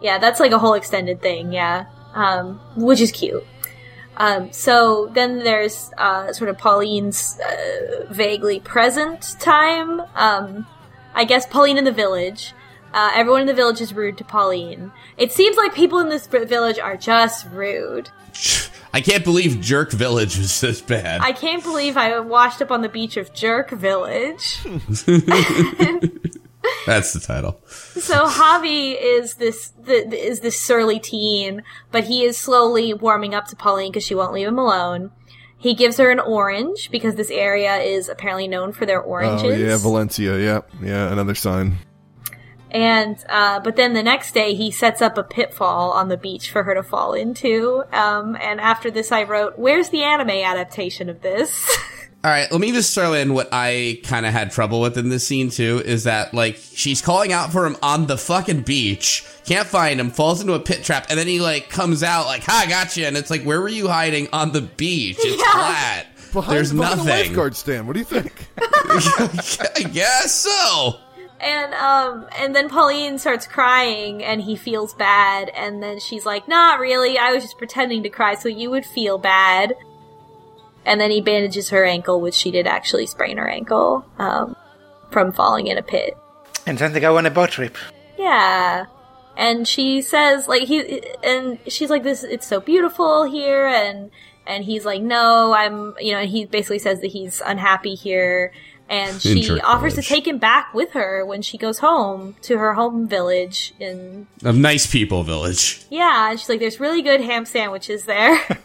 yeah, that's like a whole extended thing. Yeah, um, which is cute. Um, so then there's uh, sort of Pauline's uh, vaguely present time. Um, I guess Pauline in the village. Uh, everyone in the village is rude to Pauline. It seems like people in this village are just rude. I can't believe Jerk Village was this bad. I can't believe I washed up on the beach of Jerk Village. That's the title. So Javi is this the, is this surly teen, but he is slowly warming up to Pauline because she won't leave him alone. He gives her an orange because this area is apparently known for their oranges. Oh yeah, Valencia. Yeah, yeah, another sign. and uh, but then the next day he sets up a pitfall on the beach for her to fall into. Um, and after this, I wrote, "Where's the anime adaptation of this?" All right, let me just throw in what I kind of had trouble with in this scene too is that like she's calling out for him on the fucking beach, can't find him, falls into a pit trap, and then he like comes out like, "Ha, I gotcha!" And it's like, where were you hiding on the beach? It's Yeah. flat. Behind, There's behind the nothing. lifeguard stand. What do you think? I guess so. And um and then Pauline starts crying and he feels bad and then she's like, "Not really. I was just pretending to cry so you would feel bad." And then he bandages her ankle, which she did actually sprain her ankle um from falling in a pit. And then they go on a boat trip. Yeah. And she says like he and she's like this it's so beautiful here and and he's like no, I'm you know, and he basically says that he's unhappy here and she Jerk offers Village. to take him back with her when she goes home to her home village in Of nice people village. Yeah, and she's like there's really good ham sandwiches there.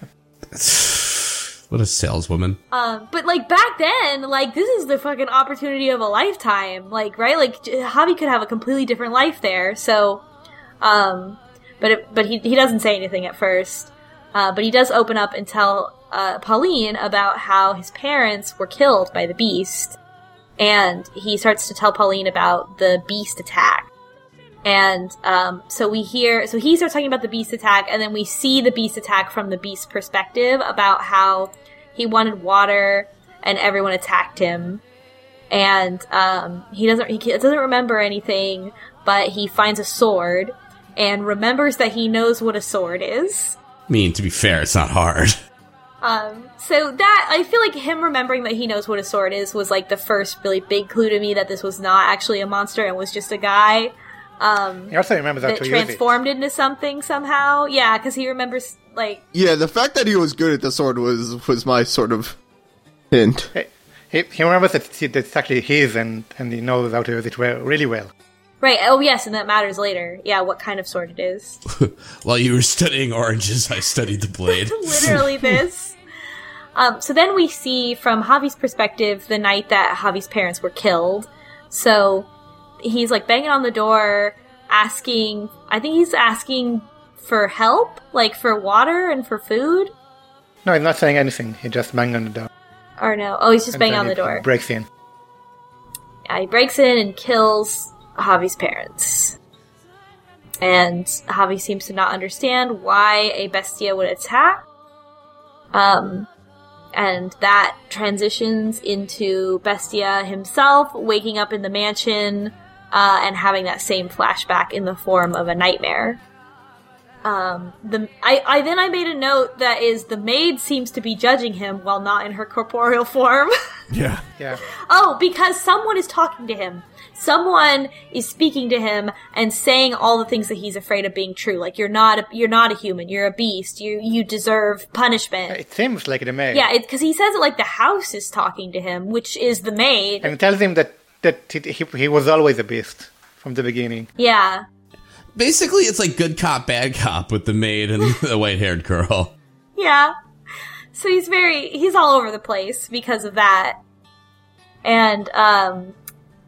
What a saleswoman. Um, but like back then, like this is the fucking opportunity of a lifetime. Like right, like Javi could have a completely different life there. So, um, but it, but he he doesn't say anything at first. Uh, but he does open up and tell uh, Pauline about how his parents were killed by the beast, and he starts to tell Pauline about the beast attack. And um, so we hear, so he starts talking about the beast attack, and then we see the beast attack from the beast's perspective about how he wanted water and everyone attacked him. And um, he doesn't he doesn't remember anything, but he finds a sword and remembers that he knows what a sword is. I mean, to be fair, it's not hard. Um, so that I feel like him remembering that he knows what a sword is was like the first really big clue to me that this was not actually a monster and was just a guy um, He also remembers how that to use it. transformed into something somehow. Yeah, because he remembers like Yeah, the fact that he was good at the sword was was my sort of hint. He, he remembers that it's, that it's actually his and, and he knows how to use it well, really well. right. Oh yes, and that matters later. Yeah, what kind of sword it is. While you were studying oranges, I studied the blade. literally this. Um, so then we see from Javi's perspective the night that Javi's parents were killed. So he's like banging on the door, asking. I think he's asking for help, like for water and for food. No, he's not saying anything. He just bangs on the door. Or no? Oh, he's just And banging on the door. Breaks in. Yeah, he breaks in and kills Javi's parents. And Javi seems to not understand why a bestia would attack. Um, and that transitions into Bestia himself waking up in the mansion uh, and having that same flashback in the form of a nightmare. Um, the I, I then I made a note that is the maid seems to be judging him while not in her corporeal form. Yeah. Yeah. Oh, because someone is talking to him. Someone is speaking to him and saying all the things that he's afraid of being true. Like you're not a, you're not a human. You're a beast. You you deserve punishment. It seems like the maid. Yeah, because he says it like the house is talking to him, which is the maid. And tells him that, that he, he, he was always a beast from the beginning. Yeah, basically it's like good cop, bad cop with the maid and the white haired girl. Yeah. So he's very he's all over the place because of that. And um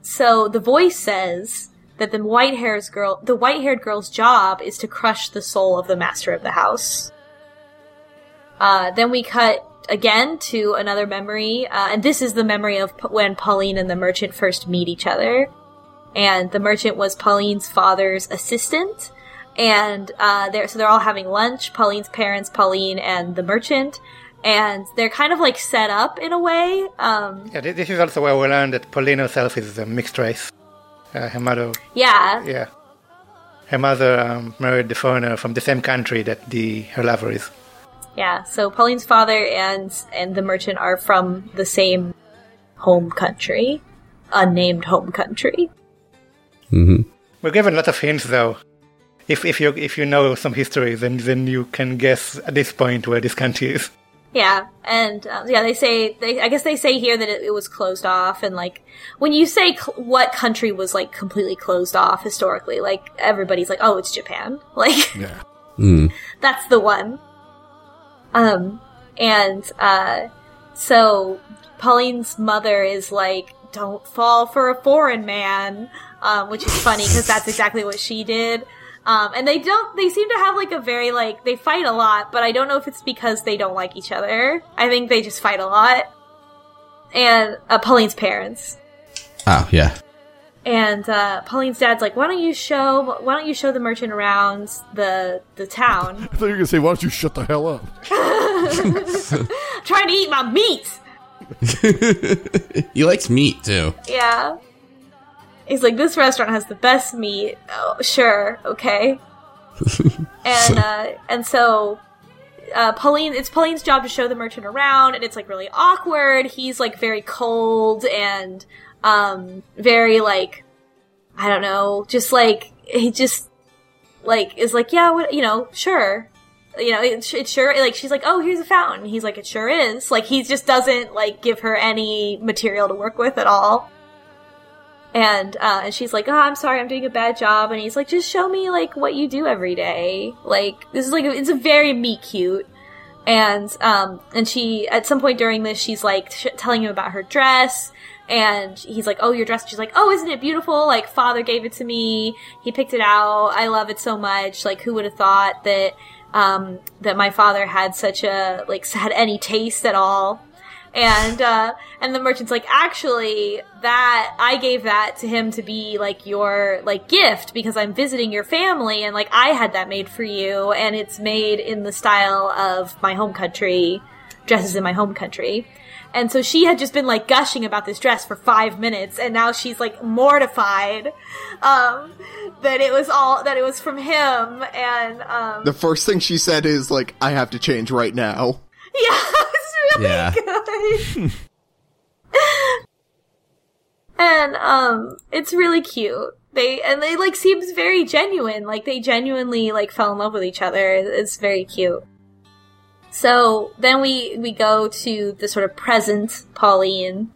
so the voice says that the white hairs girl the white haired girl's job is to crush the soul of the master of the house. Uh then we cut again to another memory, uh, and this is the memory of P- when Pauline and the merchant first meet each other. And the merchant was Pauline's father's assistant, and uh, they're so they're all having lunch. Pauline's parents, Pauline, and the merchant, and they're kind of like set up in a way. Um, Yeah, this is also where we learn that Pauline herself is a mixed race. Uh, her mother, yeah, yeah, her mother um, married the foreigner from the same country that the her lover is. Yeah. So Pauline's father and and the merchant are from the same home country, unnamed home country. We're given a lot of hints, though. If if you if you know some history, then then you can guess at this point where this country is. Yeah, and uh, yeah, they say they. I guess they say here that it, it was closed off, and like when you say cl- what country was like completely closed off historically, like everybody's like, oh, it's Japan. Like Yeah. that's the one. Um, and uh, so Pauline's mother is like, don't fall for a foreign man, um, which is funny because that's exactly what she did. Um, and they don't, they seem to have like a very like, they fight a lot, but I don't know if it's because they don't like each other. I think they just fight a lot. And, uh, Pauline's parents. Oh yeah. And uh, Pauline's dad's like, "Why don't you show? Why don't you show the merchant around the the town? I thought you were gonna say, "Why don't you shut the hell up?" trying to eat my meat." He likes meat too. Yeah. He's like, this restaurant has the best meat. Oh, sure, okay. and uh, and so uh, Pauline, it's Pauline's job to show the merchant around, and it's like really awkward. He's like very cold and um, very like I don't know, just like he just like is like, yeah, what, you know, sure. You know, it, it sure like she's like, oh, here's a fountain. He's like, it sure is. Like he just doesn't like give her any material to work with at all. And uh, and she's like, "Oh, I'm sorry, I'm doing a bad job." And he's like, "Just show me like what you do every day." Like this is like it's a very meet cute. And um and she at some point during this, she's like sh- telling him about her dress. And he's like, "Oh, your dress." She's like, "Oh, isn't it beautiful? Like father gave it to me. He picked it out. I love it so much. Like who would have thought that um that my father had such a like had any taste at all?" and uh and the merchant's like actually that i gave that to him to be like your like gift because i'm visiting your family and like i had that made for you and it's made in the style of my home country dresses in my home country and so she had just been like gushing about this dress for five minutes and now she's like mortified um that it was all that it was from him and um The first thing she said is like, "I have to change right now." Yeah, it's really Yeah. good. and um it's really cute. They and they like seems very genuine. Like they genuinely like fell in love with each other. It's very cute. So then we we go to the sort of present Pauline,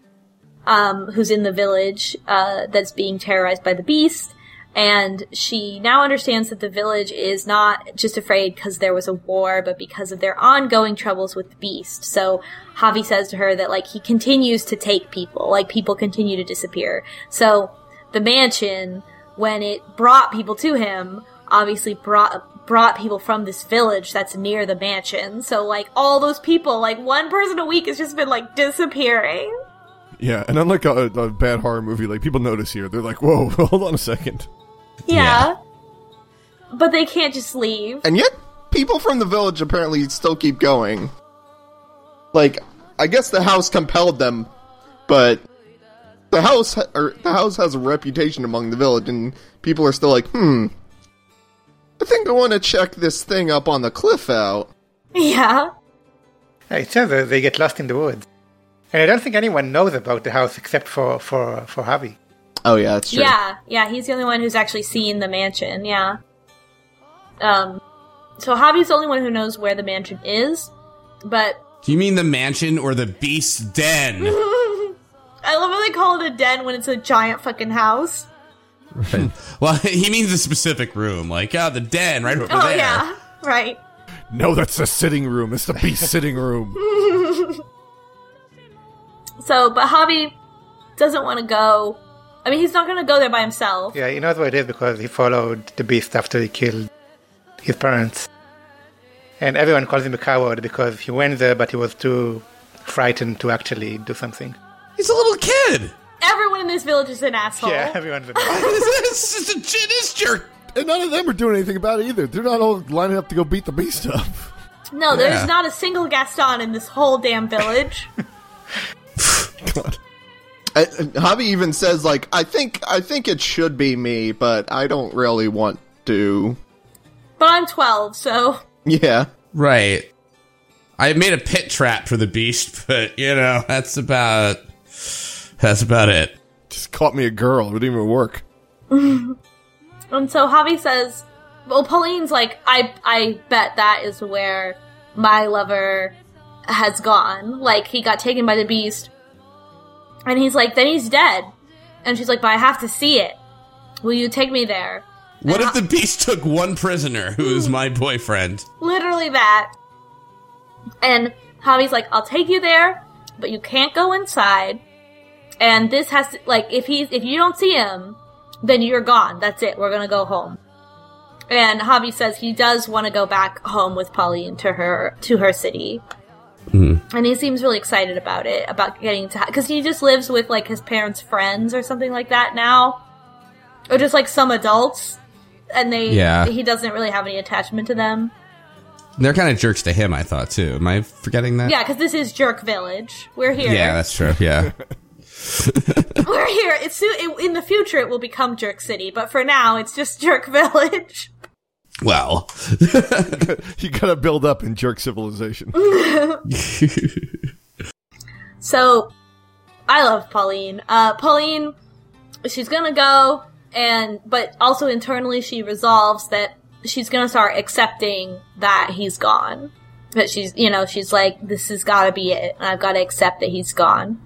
um, who's in the village uh, that's being terrorized by the beast, and she now understands that the village is not just afraid because there was a war, but because of their ongoing troubles with the beast. So Javi says to her that like he continues to take people, like people continue to disappear. So the mansion, when it brought people to him, obviously brought brought people from this village that's near the mansion. So like all those people, like one person a week has just been like disappearing. Yeah, and unlike a, a bad horror movie, like people notice here, they're like, "Whoa, hold on a second. Yeah. But they can't just leave. And yet, people from the village apparently still keep going. Like, I guess the house compelled them, but the house or the house has a reputation among the village, and people are still like, "Hmm, I think I want to check this thing up on the cliff out." Yeah. Yeah, It says that they get lost in the woods. And I don't think anyone knows about the house except for, for, for Javi. Oh yeah, that's true. Yeah, yeah, he's the only one who's actually seen the mansion, yeah. Um so Javi's the only one who knows where the mansion is, but Do you mean the mansion or the beast den? I love how they call it a den when it's a giant fucking house. well, he means a specific room, like oh, the den right over Oh there. yeah, right. No, that's the sitting room. It's the beast sitting room. So, but Javi doesn't want to go. I mean, he's not going to go there by himself. Yeah, he knows where it is because he followed the beast after he killed his parents. And everyone calls him a coward because he went there, but he was too frightened to actually do something. He's a little kid. Everyone in this village is an asshole. Yeah, everyone's a this is a this jerk. And none of them are doing anything about it either. They're not all lining up to go beat the beast up. No, there's Yeah. not a single Gaston in this whole damn village. God. Uh, Javi even says like, I think I think it should be me, but I don't really want to. but I'm 12, so Yeah. Right. I made a pit trap for the beast, but you know that's about that's about it. Just caught me a girl. It didn't even work. And so Javi says, well, Pauline's like, I, I bet that is where my lover has gone. Like, he got taken by the beast. And he's like, then he's dead. And she's like, but I have to see it. Will you take me there? What if the beast took one prisoner who is my boyfriend? Literally that. And Javi's like, I'll take you there, but you can't go inside. And this has to, like, if he's, if you don't see him, then you're gone. That's it. We're gonna go home. And Javi says he does want to go back home with Pauline to her, to her city. Hmm. And he seems really excited about it, about getting to, because he just lives with like his parents' friends or something like that now. Or just like some adults. And they, Yeah. he doesn't really have any attachment to them. They're kind of jerks to him, I thought too. Am I forgetting that? Yeah, because this is Jerk Village. We're here. Yeah, that's true. Yeah. We're here. It's it, in the future it will become Jerk City, but for now it's just Jerk Village. well, You gotta build up in jerk civilization. So, I love Pauline. Uh, Pauline, she's gonna go, and but also internally she resolves that she's gonna start accepting that he's gone. That she's, you know, she's like, this has gotta be it, and I've gotta accept that he's gone.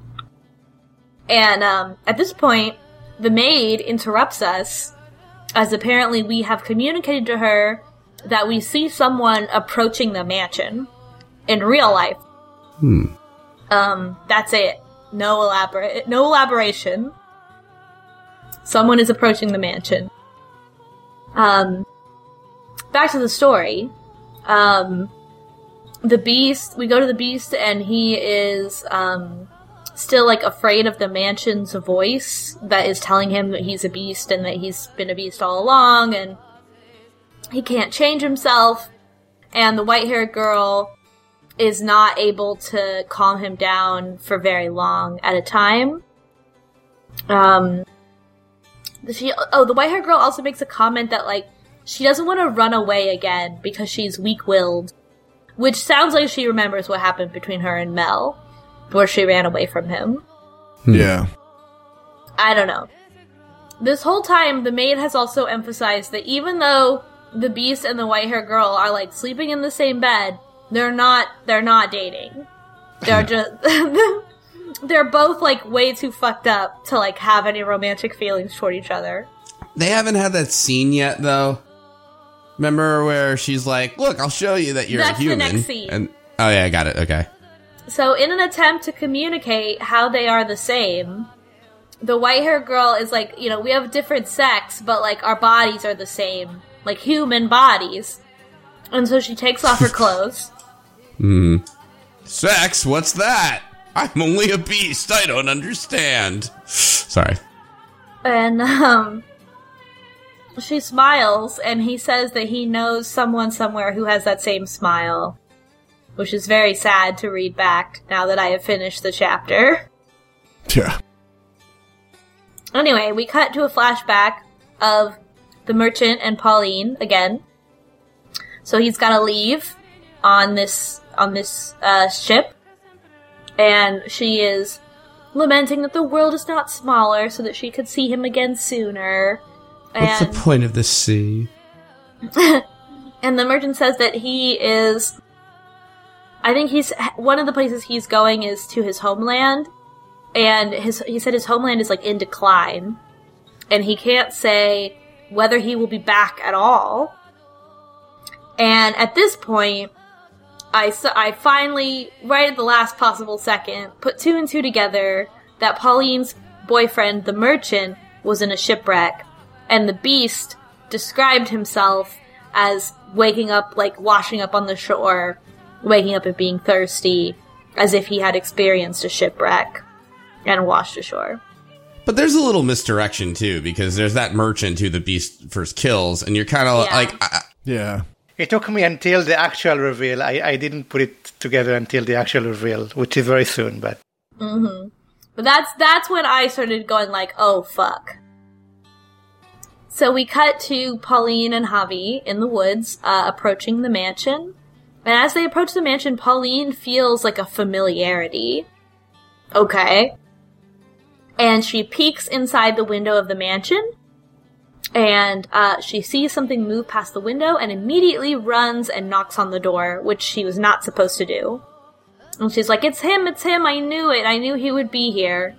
And um, at this point, the maid interrupts us, as apparently we have communicated to her that we see someone approaching the mansion in real life. Um, that's it. No elaborate, no elaboration. Someone is approaching the mansion. Um, back to the story. Um, the beast, we go to the beast and he is, um, still like afraid of the mansion's voice that is telling him that he's a beast and that he's been a beast all along and he can't change himself. And the white haired girl is not able to calm him down for very long at a time. Um, she, oh, the white haired girl also makes a comment that, like, she doesn't want to run away again because she's weak willed. Which sounds like she remembers what happened between her and Mell, where she ran away from him. Hmm. yeah. I don't know. This whole time, the maid has also emphasized that even though the beast and the white haired girl are like sleeping in the same bed, they're not. They're not dating. They're hmm. just. they're both like way too fucked up to like have any romantic feelings toward each other. they haven't had that scene yet, though. Remember where she's like, "Look, I'll show you that you're That's a the human." next scene. And oh yeah, I got it. Okay. So, in an attempt to communicate how they are the same, the white hair girl is like, you know, we have different sex, but like our bodies are the same, like human bodies. And so she takes off her clothes. Sex? What's that? I'm only a beast. I don't understand. Sorry. and um she smiles and he says that he knows someone somewhere who has that same smile which is very sad to read back now that i have finished the chapter Yeah. anyway we cut to a flashback of the merchant and pauline again so he's got to leave on this on this uh, ship and she is lamenting that the world is not smaller so that she could see him again sooner What's and the point of the sea? and the merchant says that he is i think he's one of the places he's going is to his homeland. And his he said his homeland is like in decline. And he can't say whether he will be back at all. And at this point, I I finally, right at the last possible second, put two and two together that Pauline's boyfriend, the merchant, was in a shipwreck, and the beast described himself as waking up, like washing up on the shore, waking up and being thirsty, as if he had experienced a shipwreck and washed ashore. But there's a little misdirection too, because there's that merchant who the beast first kills, and you're kind of Yeah. like, I, Yeah. It took me until the actual reveal. I, I didn't put it together until the actual reveal, which is very soon, but But that's that's when I started going like, oh fuck. So we cut to Pauline and Javi in the woods, uh, approaching the mansion. And as they approach the mansion, Pauline feels like a familiarity. Okay. And she peeks inside the window of the mansion. And uh, she sees something move past the window and immediately runs and knocks on the door, which she was not supposed to do. And she's like, "It's him! It's him! I knew it! I knew he would be here."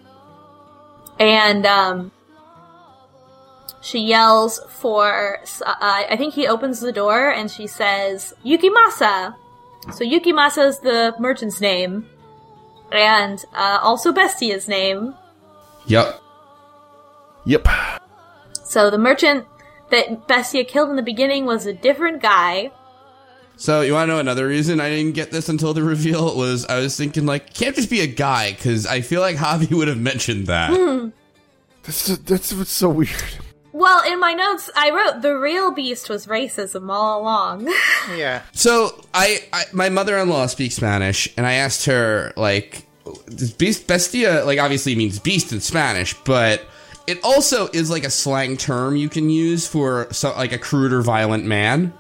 And um, she yells for. Uh, I think he opens the door and she says, "Yukimasa." So Yukimasa is the merchant's name, and uh, also Bestia's name. yep. Yep. So the merchant that Bestia killed in the beginning was a different guy. So you want to know another reason I didn't get this until the reveal was I was thinking like can't just be a guy because I feel like Javi would have mentioned that. That's that's what's so weird. Well, in my notes, I wrote the real beast was racism all along. yeah. So I, I my mother-in-law speaks Spanish, and I asked her like, beast bestia like obviously means beast in Spanish, but it also is like a slang term you can use for so, like a crude or violent man,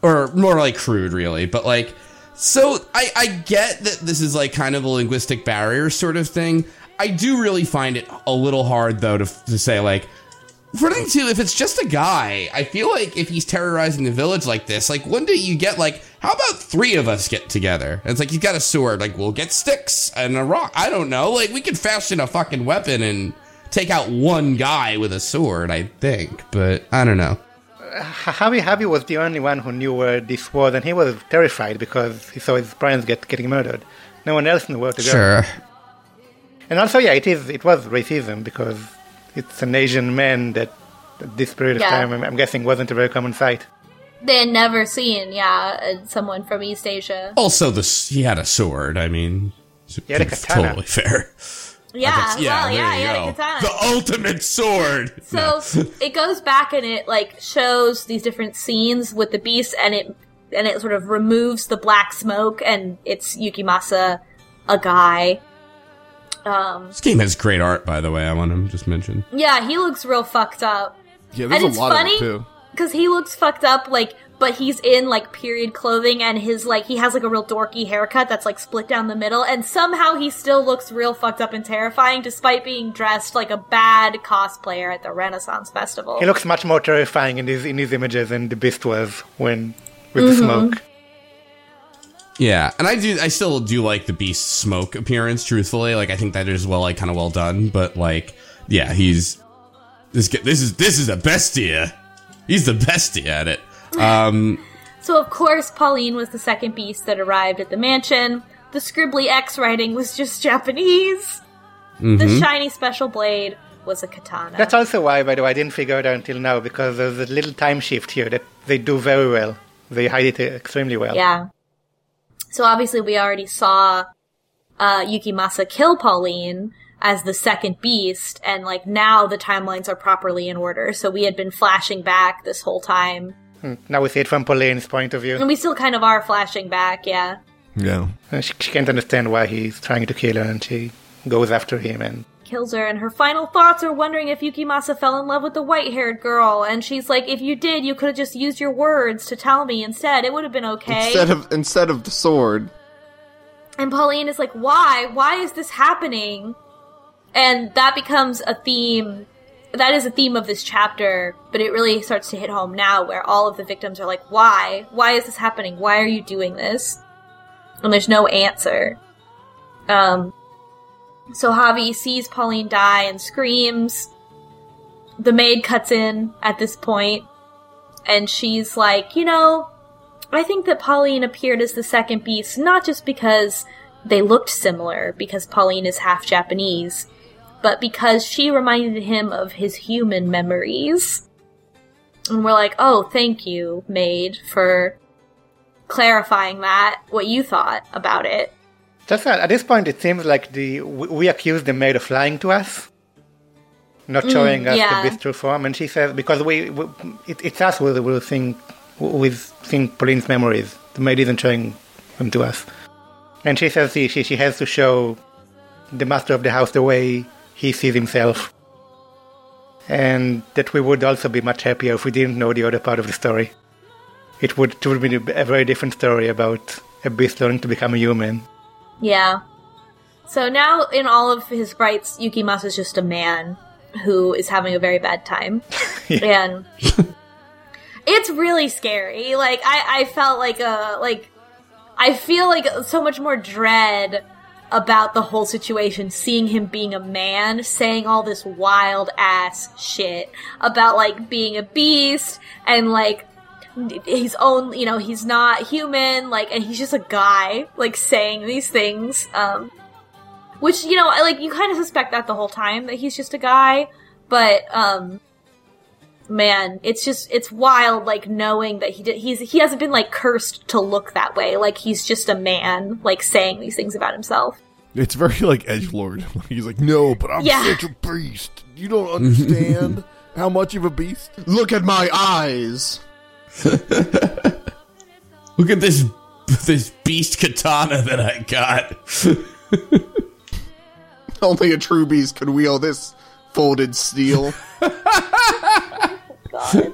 or more like crude, really. But like, so I I get that this is like kind of a linguistic barrier sort of thing. I do really find it a little hard though to to say like for thing too, if it's just a guy, I feel like if he's terrorizing the village like this, like one day you get like, how about three of us get together? And it's like he's got a sword, like we'll get sticks and a rock. I don't know, like we could fashion a fucking weapon and take out one guy with a sword. I think, but I don't know. Uh, Javi Javi was the only one who knew where this was, and he was terrified because he saw his parents get getting murdered. No one else in the world to go. Sure. And also, yeah, it is. It was racism because it's an Asian man that at this period Yeah. of time, I'm, I'm guessing, wasn't a very common sight. they had never seen, yeah, uh, someone from East Asia. Also, the he had a sword. I mean, He had a katana. totally fair. Yeah, That's- well, there yeah, you he had a katana. The ultimate sword. So No. it goes back and it like shows these different scenes with the beast, and it and it sort of removes the black smoke, and it's Yukimasa, a guy. Um, this game has great art, by the way. I want to just mention. yeah, he looks real fucked up Yeah, there's And a it's lot funny- of it too. because he looks fucked up, like. But he's in like period clothing, and his like he has like a real dorky haircut that's like split down the middle, and somehow he still looks real fucked up and terrifying, despite being dressed like a bad cosplayer at the Renaissance Festival. He looks much more terrifying in his in his images than the beast was when with Mm-hmm. the smoke. Yeah, and I do. I still do like the beast smoke appearance. Truthfully, like I think that is well, like kind of well done. But like, yeah, he's this. g- This is this is a bestia. He's the bestia at it. Um, So of course Pauline was the second beast that arrived at the mansion. The scribbly X writing was just Japanese. The shiny special blade was a katana. That's also why, by the way, I didn't figure it out until now because there's a little time shift here that they do very well. They hide it extremely well. yeah. So obviously we already saw uh, Yukimasa kill Pauline as the second beast, and like now the timelines are properly in order. So we had been flashing back this whole time, Hmm. Now we see it from Pauline's point of view. and we still kind of are flashing back. Yeah. Yeah. She, she can't understand why he's trying to kill her, and she goes after him. And kills her, and her final thoughts are wondering if Yukimasa fell in love with the white haired girl. And she's like, if you did, you could have just used your words to tell me instead. It would have been okay. Instead of instead of the sword. and Pauline is like, why? Why is this happening? And that becomes a theme. That is a theme of this chapter, but it really starts to hit home now where all of the victims are like, why? Why is this happening? Why are you doing this? And there's no answer. Um, so Javi sees Pauline die and screams. the maid cuts in at this point, and she's like, you know, I think that Pauline appeared as the second beast not just because they looked similar, because Pauline is half Japanese, but because she reminded him of his human memories. And we're like, oh, thank you, maid, for clarifying that, what you thought about it. Just that at this point, it seems like the we, we accuse the maid of lying to us, not mm, showing us yeah. the beast true form, and she says because we, we it, it's us who will think with think Pauline's memories. The maid isn't showing them to us, and she says she, she she has to show the master of the house the way he sees himself, and that we would also be much happier if we didn't know the other part of the story. It would it would be a very different story about a beast learning to become a human. Yeah. So now, in all of his rights, is just a man who is having a very bad time. And it's really scary. Like, I, I felt like a, like, I feel like so much more dread about the whole situation, seeing him being a man, saying all this wild ass shit about, like, being a beast and, like, his own, you know, he's not human, like, and he's just a guy, like, saying these things, um, which, you know, I- like, you kind of suspect that the whole time, that he's just a guy, but, um, man, it's just, it's wild, like, knowing that he did, he's, he hasn't been, like, cursed to look that way, like, he's just a man, like, saying these things about himself. It's very like edge lord. He's like, no, but I'm Yeah. such a beast. You don't understand how much of a beast. Look at my eyes. Look at this this beast katana that I got. Only a true beast could wield this folded steel. Oh God.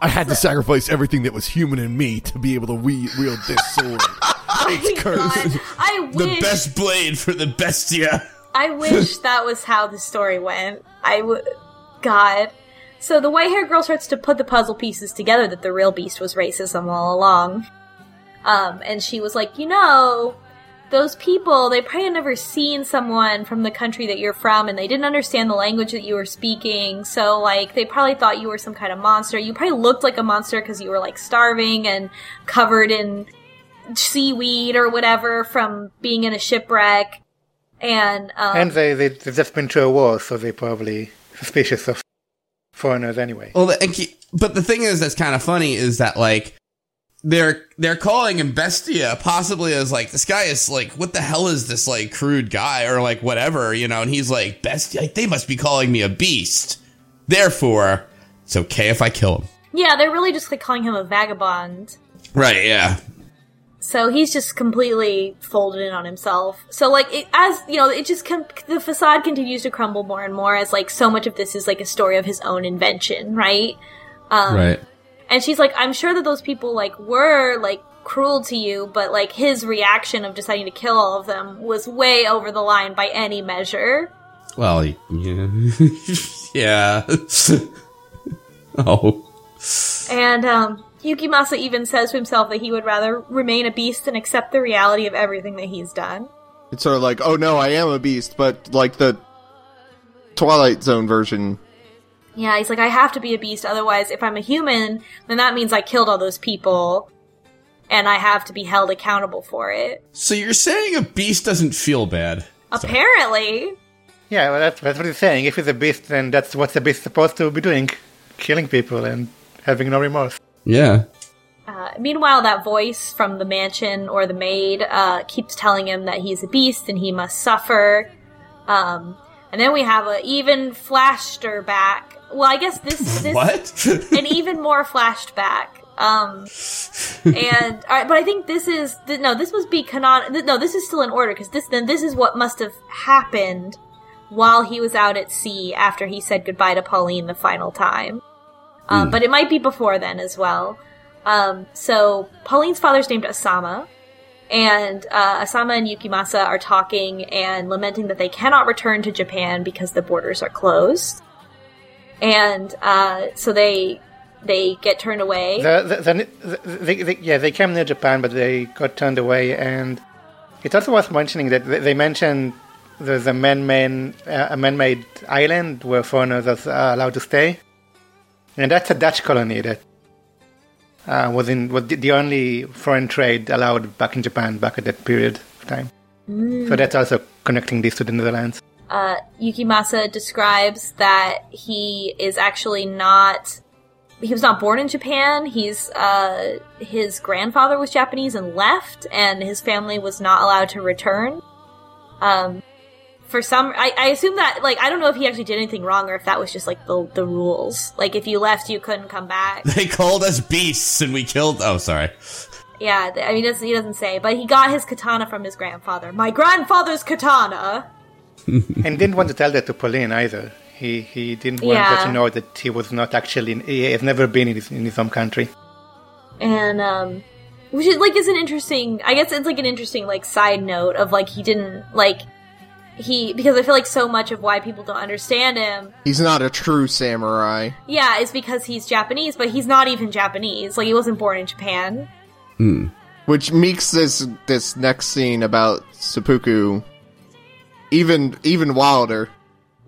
I had to sacrifice everything that was human in me to be able to we- wield this sword. Oh it's cursed. God, I the best blade for the bestia. I wish that was how the story went. I would, God. So the white haired girl starts to put the puzzle pieces together that the real beast was racism all along. Um, and she was like, you know, those people, they probably had never seen someone from the country that you're from and they didn't understand the language that you were speaking. So, like, they probably thought you were some kind of monster. You probably looked like a monster because you were, like, starving and covered in seaweed or whatever from being in a shipwreck. And, um, And they, they, they've just been to a war, so they're probably suspicious of foreigners anyway. Well, the, but the thing is that's kind of funny is that like they're they're calling him Bestia possibly as like this guy is like what the hell is this like crude guy or like whatever you know and he's like Bestia like, they must be calling me a beast therefore it's okay if I kill him yeah, they're really just like calling him a vagabond. right yeah So he's just completely folded in on himself. So like it, as you know, it just com- the facade continues to crumble more and more as like so much of this is like a story of his own invention, right? Um, right And she's like, I'm sure that those people like were like cruel to you, but like his reaction of deciding to kill all of them was way over the line by any measure. well yeah yeah oh And um, Yukimasa even says to himself that he would rather remain a beast and accept the reality of everything that he's done. It's sort of like, oh no, I am a beast, but like the Twilight Zone version. Yeah, he's like, I have to be a beast, otherwise, if I'm a human, then that means I killed all those people, and I have to be held accountable for it. so you're saying a beast doesn't feel bad Apparently. Yeah, well, that's, that's what he's saying. If he's a beast, then that's what the beast supposed to be doing killing people and having no remorse. yeah Uh, meanwhile, that voice from the mansion or the maid uh, keeps telling him that he's a beast and he must suffer. Um, and then we have a even flashed back. Well, I guess this this what an even more flashed back. Um, and all right, but I think this is th- no, this must be canon. th- No, this is still in order because this then this is what must have happened while he was out at sea after he said goodbye to Pauline the final time. Um, But it might be before then as well. Um, so Pauline's father's named Asama, and uh, Asama and Yukimasa are talking and lamenting that they cannot return to Japan because the borders are closed. And uh, so they they get turned away. The, the, the, the, they, they, yeah, they came near Japan, but they got turned away. And it's also worth mentioning that they, mentioned there's a man-made uh, a man-made island where foreigners are allowed to stay, and that's a Dutch colony that uh, was in was the- only foreign trade allowed back in Japan back at that period of time. So that's also connecting this to the Netherlands. uh, Yukimasa describes that he is actually not. He was not born in Japan. He's uh, his grandfather was Japanese and left, and his family was not allowed to return. Um, for some, I, I assume that like I don't know if he actually did anything wrong or if that was just like the the rules. Like if you left, you couldn't come back. They called us beasts and we killed. Oh, sorry. yeah, I mean, he doesn't, he doesn't say, but he got his katana from his grandfather. My grandfather's katana. and didn't want to tell that to Pauline either. He he didn't want her to know that he was not actually in, he has never been in his, in his home country. and um which is like is an interesting i guess it's like an interesting like side note of like he didn't like he because i feel like so much of why people don't understand him He's not a true samurai. yeah is because he's japanese but he's not even japanese like he wasn't born in japan hmm. Which makes this this next scene about seppuku even even wilder.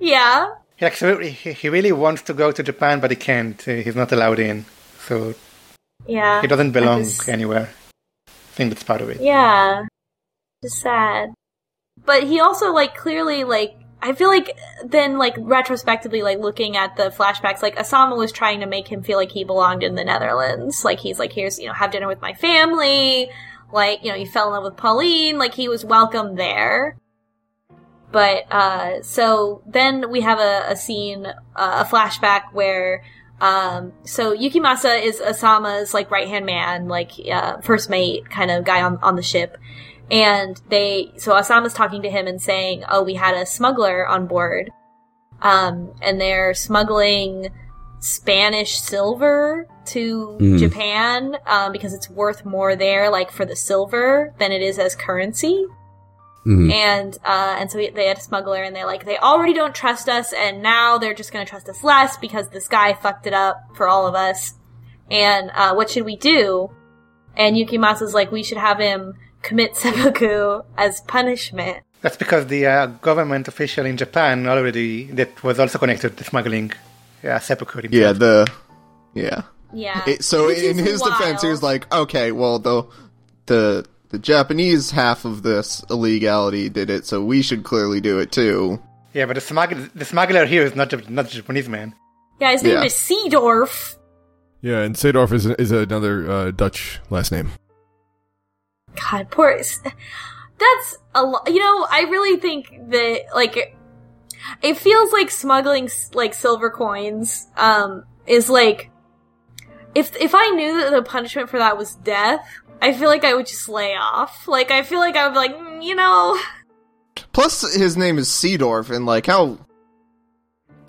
yeah He actually he, he really wants to go to Japan, but he can't. He's not allowed in, so yeah he doesn't belong just- anywhere. I think that's part of it. yeah just sad but he also like clearly like I feel like then like retrospectively like looking at the flashbacks like Asama was trying to make him feel like he belonged in the Netherlands. Like he's like here's you know have dinner with my family. Like you know he fell in love with Pauline. Like he was welcome there. But uh so then we have a, a scene uh, a flashback where um so Yukimasa is Asama's like right hand man like uh first mate kind of guy on on the ship and they so Asama's talking to him and saying, "Oh, we had a smuggler on board, um, and they're smuggling Spanish silver to Mm. Japan um, because it's worth more there, like for the silver, than it is as currency." Mhm. And uh, and so they had a smuggler, and they're like, they already don't trust us, and now they're just going to trust us less because this guy fucked it up for all of us. And uh, what should we do? And Yukimasa's like, we should have him commit seppuku as punishment. That's because the uh, government official in Japan already that was also connected to smuggling uh, seppuku. himself. Yeah, the yeah. Yeah. It, so Which in is his defense, he was like, "Okay, well the the the Japanese half of this illegality did it, so we should clearly do it too." yeah, but the smuggler, the smuggler here is not not a Japanese man. yeah, his name Yeah. is Seedorf. Yeah, and Seedorf is is another uh, Dutch last name. God, poor. That's a lot. You know, I really think that like it feels like smuggling like silver coins um is like if if I knew that the punishment for that was death, I feel like I would just lay off. Like I feel like I would be like, mm, you know, Plus, his name is Seedorf, and like how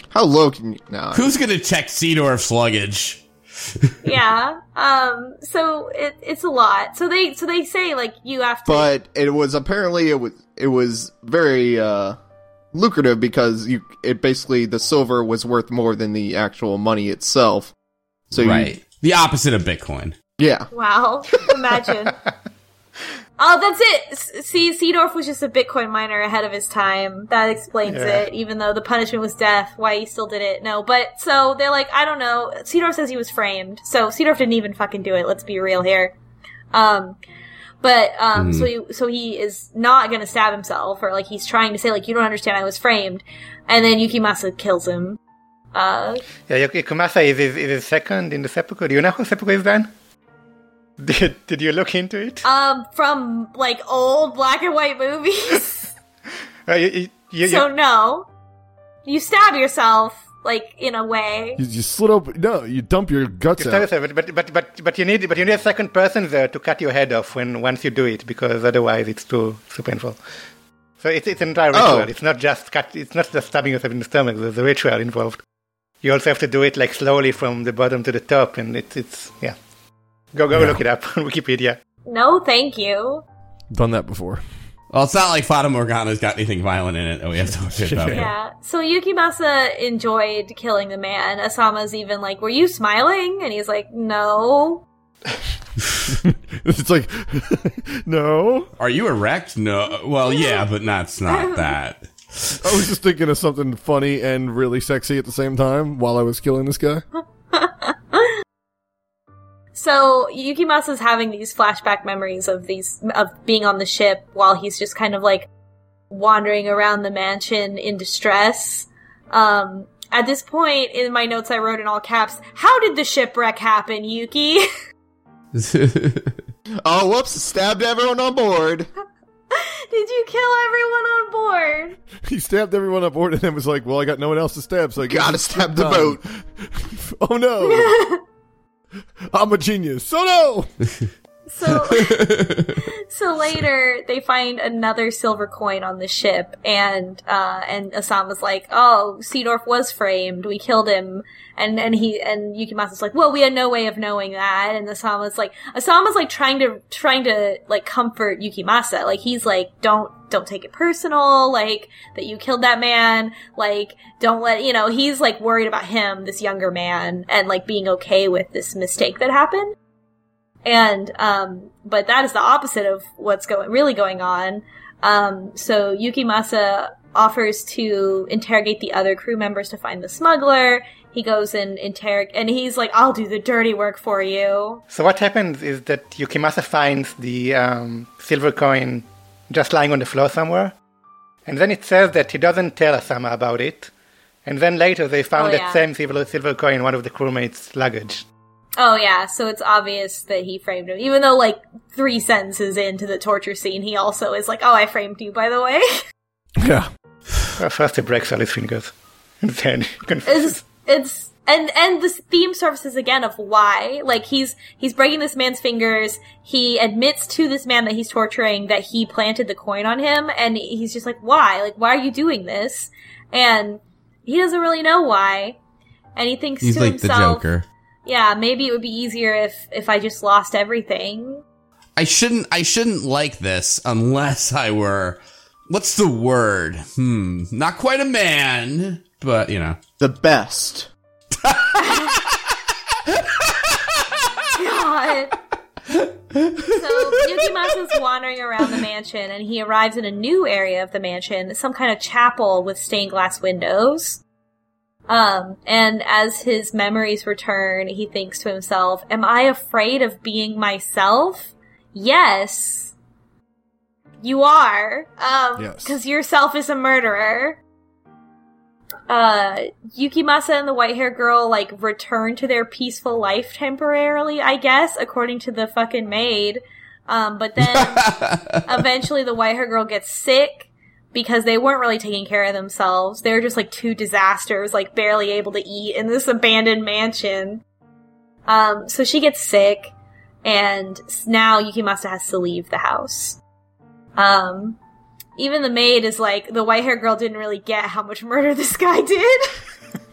how low can you now? Who's gonna check Seedorf's luggage? yeah. Um. So it it's a lot. So they so they say like you have to. But it was apparently it was it was very uh lucrative because you it basically the silver was worth more than the actual money itself. So you- right. The opposite of Bitcoin. yeah. Wow, imagine. oh, that's it. See, Seedorf was just a Bitcoin miner ahead of his time. That explains Yeah. it. Even though the punishment was death, why he still did it? No, but so they're like, I don't know. Seedorf says he was framed, so Seedorf didn't even fucking do it. Let's be real here. Um, but um, so he, so he is not gonna stab himself, or like he's trying to say like you don't understand, I was framed, and then Yukimasa kills him. Uh, Yeah, Yukimasa is, is, is second in the seppuku. Do you know who seppuku is then? Did, did you look into it? um, from like old black and white movies. Uh, you, you, you, So no, you stab yourself like in a way. You, you slit open. No, you dump your guts you out. yourself, but, but but but you need but you need a second person there to cut your head off when once you do it because otherwise it's too too painful. So it's it's an entire ritual. Oh. It's not just cut. It's not just stabbing yourself in the stomach. There's a ritual involved. You also have to do it like slowly from the bottom to the top, and it's it's yeah. Go go Yeah. look it up on Wikipedia. No, thank you. Done that before. Well, it's not like Fata Morgana's got anything violent in it that we have to worry about. Yeah. So Yukimasa enjoyed killing the man. Asama's even like, "Were you smiling?" And he's like, "No." it's like, no. Are you erect? No. Well, yeah, but that's not that. I was just thinking of something funny and really sexy at the same time while I was killing this guy. So Yukimasa's having these flashback memories of these of being on the ship while he's just kind of like wandering around the mansion in distress. Um, at this point in my notes, I wrote in all caps, "How did the shipwreck happen, Yuki?" Oh, whoops! Stabbed everyone on board. did you kill everyone on board? He stabbed everyone on board and then was like, well, I got no one else to stab, so I Gotta stab the done." boat. oh no! I'm a genius. So no! So, so later they find another silver coin on the ship, and uh, and Asama's like, "Oh, Seedorf was framed. We killed him." And and he and Yukimasa's like, "Well, we had no way of knowing that." And Asama's like, Asama's like trying to trying to like comfort Yukimasa. Like he's like, "Don't don't take it personal. Like that you killed that man. Like don't let you know." He's like worried about him, this younger man, and like being okay with this mistake that happened. And, um, but that is the opposite of what's going, really going on. Um, so Yukimasa offers to interrogate the other crew members to find the smuggler. He goes and interrogate, and he's like, I'll do the dirty work for you. So what happens is that Yukimasa finds the um, silver coin just lying on the floor somewhere, and then it says that he doesn't tell Asama about it, and then later they found Oh, that same silver, silver coin in one of the crewmates' luggage. Oh yeah, so it's obvious that he framed him. Even though like three sentences into the torture scene, he also is like, oh, I framed you, by the way. Yeah. Well, first he breaks all his fingers, and then he confesses. it's it's and and this theme surfaces again of why like he's he's breaking this man's fingers he admits to this man that he's torturing that he planted the coin on him and he's just like why like why are you doing this and he doesn't really know why and he thinks He's to like the himself Joker. yeah maybe it would be easier if if i just lost everything I shouldn't I shouldn't like this unless I were what's the word? Hmm. Not quite a man, but you know. The best. God. so Yukimasa's wandering around the mansion and he arrives in a new area of the mansion, some kind of chapel with stained glass windows. Um, and as his memories return, he thinks to himself, Am I afraid of being myself? Yes. You are. Um, Yes. cause yourself is a murderer. Uh, Yukimasa and the white hair girl, like, return to their peaceful life temporarily, I guess, according to the fucking maid. Um, but then eventually the white hair girl gets sick because they weren't really taking care of themselves. They were just like two disasters, like barely able to eat in this abandoned mansion. Um, so she gets sick, and now Yukimasa has to leave the house. Um, even the maid is like, the white hair girl didn't really get how much murder this guy did.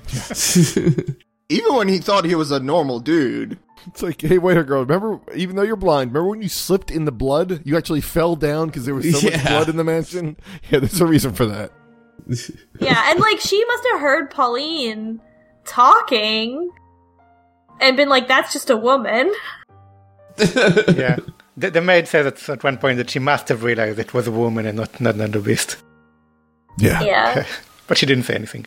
Even when he thought he was a normal dude. It's like, hey, wait a girl. Remember, even though you're blind, remember when you slipped in the blood? You actually fell down because there was so much blood in the mansion? Yeah, there's a reason for that. yeah, and like she must have heard Pauline talking and been like, that's just a woman. yeah. The, the maid says at, at one point that she must have realized it was a woman and not, not another beast. Yeah. Yeah. But she didn't say anything.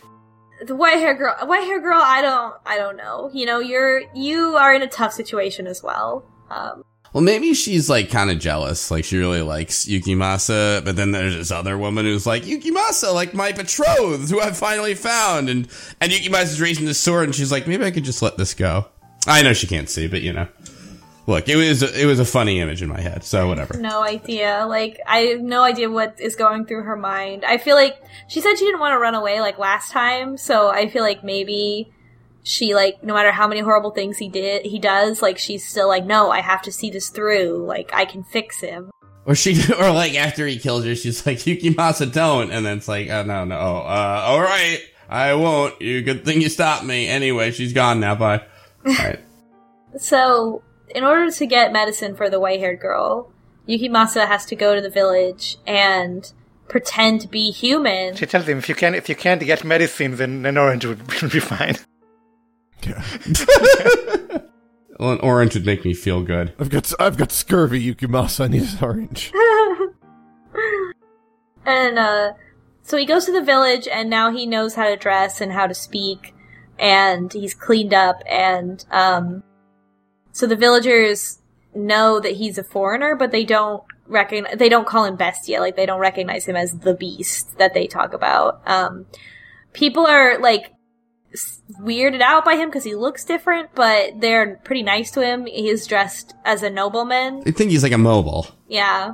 the white hair girl white hair girl i don't i don't know you know you're you are in a tough situation as well um Well, maybe she's like kind of jealous. Like she really likes Yukimasa, but then there's this other woman who's like Yukimasa, like my betrothed, who I finally found, and and Yukimasa's raising the sword, and she's like, maybe I could just let this go. I know she can't see, but you know, look, it was it was a funny image in my head, so whatever. no idea like i have no idea what is going through her mind i feel like she said she didn't want to run away like last time so i feel like maybe she like no matter how many horrible things he did he does like she's still like no i have to see this through like i can fix him Or she, or like after he kills her, she's like Yukimasa, don't, and then it's like, oh no, no, uh, all right, I won't. You good thing you stopped me. Anyway, she's gone now. Bye. All right. So, in order to get medicine for the white haired girl, Yukimasa has to go to the village and pretend to be human. She tells him if you can if you can't get medicine, then an orange would, would be fine. Yeah. Well, an orange would make me feel good. I've got I've got scurvy, Yukimasa. I need an orange. and uh, so he goes to the village, and now he knows how to dress and how to speak, and he's cleaned up, and um, so the villagers know that he's a foreigner, but they don't recognize. They don't call him Bestia, like they don't recognize him as the beast that they talk about. Um, people are like weirded out by him because he looks different, but they're pretty nice to him. He's dressed as a nobleman. I think he's like a mobile. Yeah.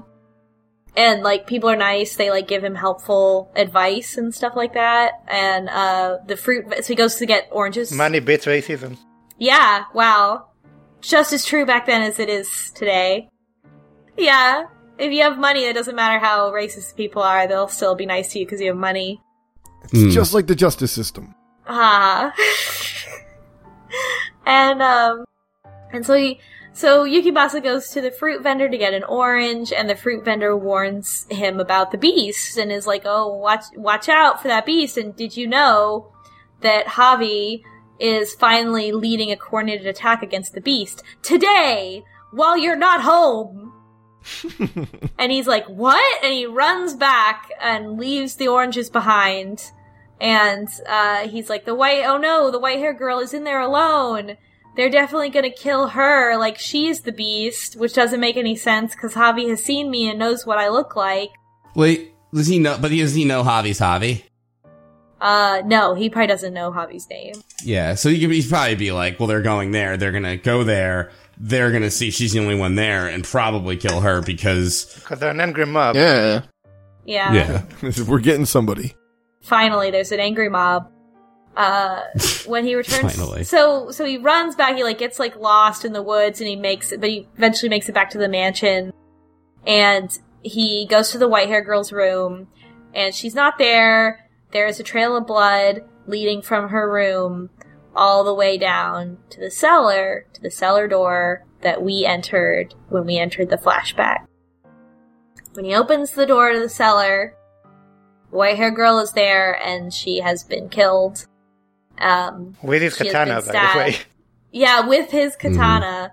And like people are nice, they like give him helpful advice and stuff like that. And uh the fruit so he goes to get oranges. Money beats racism. Yeah, wow. Just as true back then as it is today. Yeah. If you have money, it doesn't matter how racist people are, they'll still be nice to you because you have money. It's Hmm. just like the justice system. Ah. and um and so he so Yukimasa goes to the fruit vendor to get an orange and the fruit vendor warns him about the beast and is like, "Oh, watch watch out for that beast." And did you know that Javi is finally leading a coordinated attack against the beast today while you're not home? and he's like, "What?" And he runs back and leaves the oranges behind. And uh, he's like, "The white, oh no, the white hair girl is in there alone. They're definitely gonna kill her. Like she's the beast, which doesn't make any sense because Javi has seen me and knows what I look like. Wait, does he know? But does he know Javi's Javi? Uh, no, he probably doesn't know Javi's name. Yeah, so he could he'd probably be like, well, they're going there. They're gonna go there. They're gonna see she's the only one there and probably kill her because Because they're an angry mob. Yeah. Yeah. yeah, We're getting somebody. finally there's an angry mob uh when he returns Finally. so so he runs back he like gets like lost in the woods and he makes it but he eventually makes it back to the mansion and he goes to the white hair girl's room and she's not there there's a trail of blood leading from her room all the way down to the cellar to the cellar door that we entered when we entered the flashback when he opens the door to the cellar white hair girl is there and she has been killed. Um, With his katana, by the way. yeah, with his katana.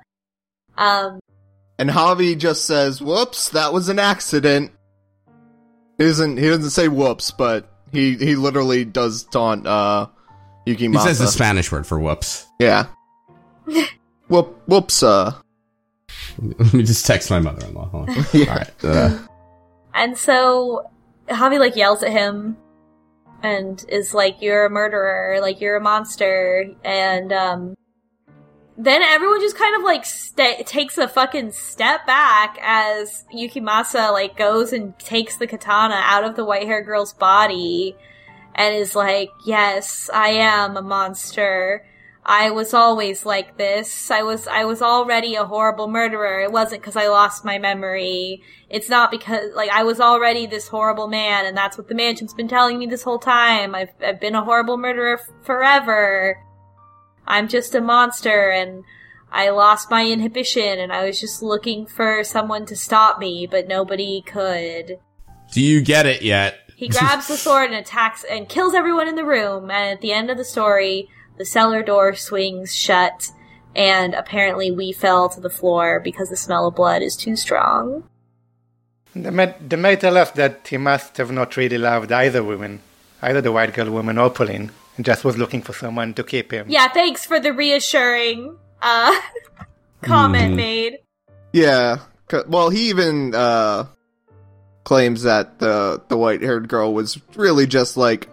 Um, And Javi just says, "Whoops, that was an accident." He doesn't he doesn't say whoops, but he he literally does taunt uh Yuki he says the Spanish word for whoops. Yeah. Whoop whoops uh Let me just text my mother-in-law. Hold on. All right. Uh, and so Javi like yells at him and is like, "You're a murderer! Like you're a monster!" And um, then everyone just kind of like sta takes a fucking step back as Yukimasa like goes and takes the katana out of the white hair girl's body and is like, "Yes, I am a monster. I was always like this. I was I was already a horrible murderer. It wasn't because I lost my memory. It's not because like I was already this horrible man, and that's what the mansion's been telling me this whole time. I've I've been a horrible murderer f- forever. I'm just a monster, and I lost my inhibition, and I was just looking for someone to stop me, but nobody could." do you get it yet? He grabs the sword and attacks and kills everyone in the room. And at the end of the story, the cellar door swings shut, and apparently we fell to the floor because the smell of blood is too strong. The maid, the maid tell us that he must have not really loved either woman, either the white girl woman or Pauline, and just was looking for someone to keep him. Yeah, thanks for the reassuring uh, comment Mhm. made. Yeah. Well, he even uh claims that the the white-haired girl was really just like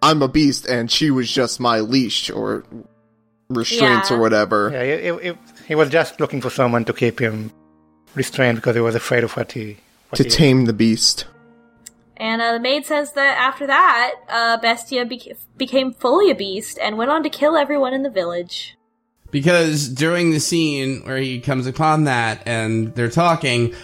I'm a beast and she was just my leash or restraints Yeah. or whatever. Yeah, he, he, he was just looking for someone to keep him restrained because he was afraid of what he. What To he tame the beast. And uh, the maid says that after that, uh, Bestia beca- became fully a beast and went on to kill everyone in the village. Because during the scene where he comes upon that and they're talking,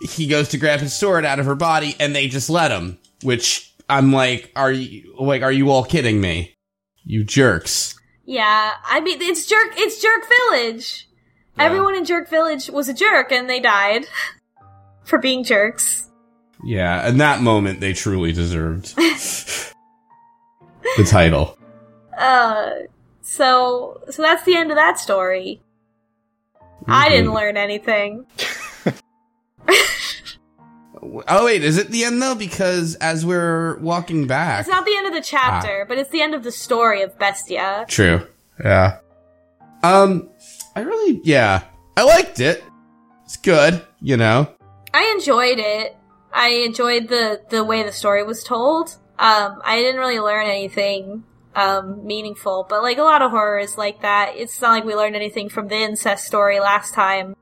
he goes to grab his sword out of her body and they just let him. Which I'm like, are you like, are you all kidding me? You jerks. Yeah, I mean it's jerk. It's Jerk Village. Everyone in Jerk Village was a jerk, and they died for being jerks. Yeah, in that moment they truly deserved the title. Uh, so so that's the end of that story. I didn't learn anything. Oh wait, is it the end though? Because as we're walking back, It's not the end of the chapter, but it's the end of the story of Bestia. True. Yeah. Um, I really, yeah, I liked it. It's good, you know. I enjoyed it. I enjoyed the the way the story was told. Um, I didn't really learn anything um meaningful, but like a lot of horrors like that, it's not like we learned anything from the incest story last time.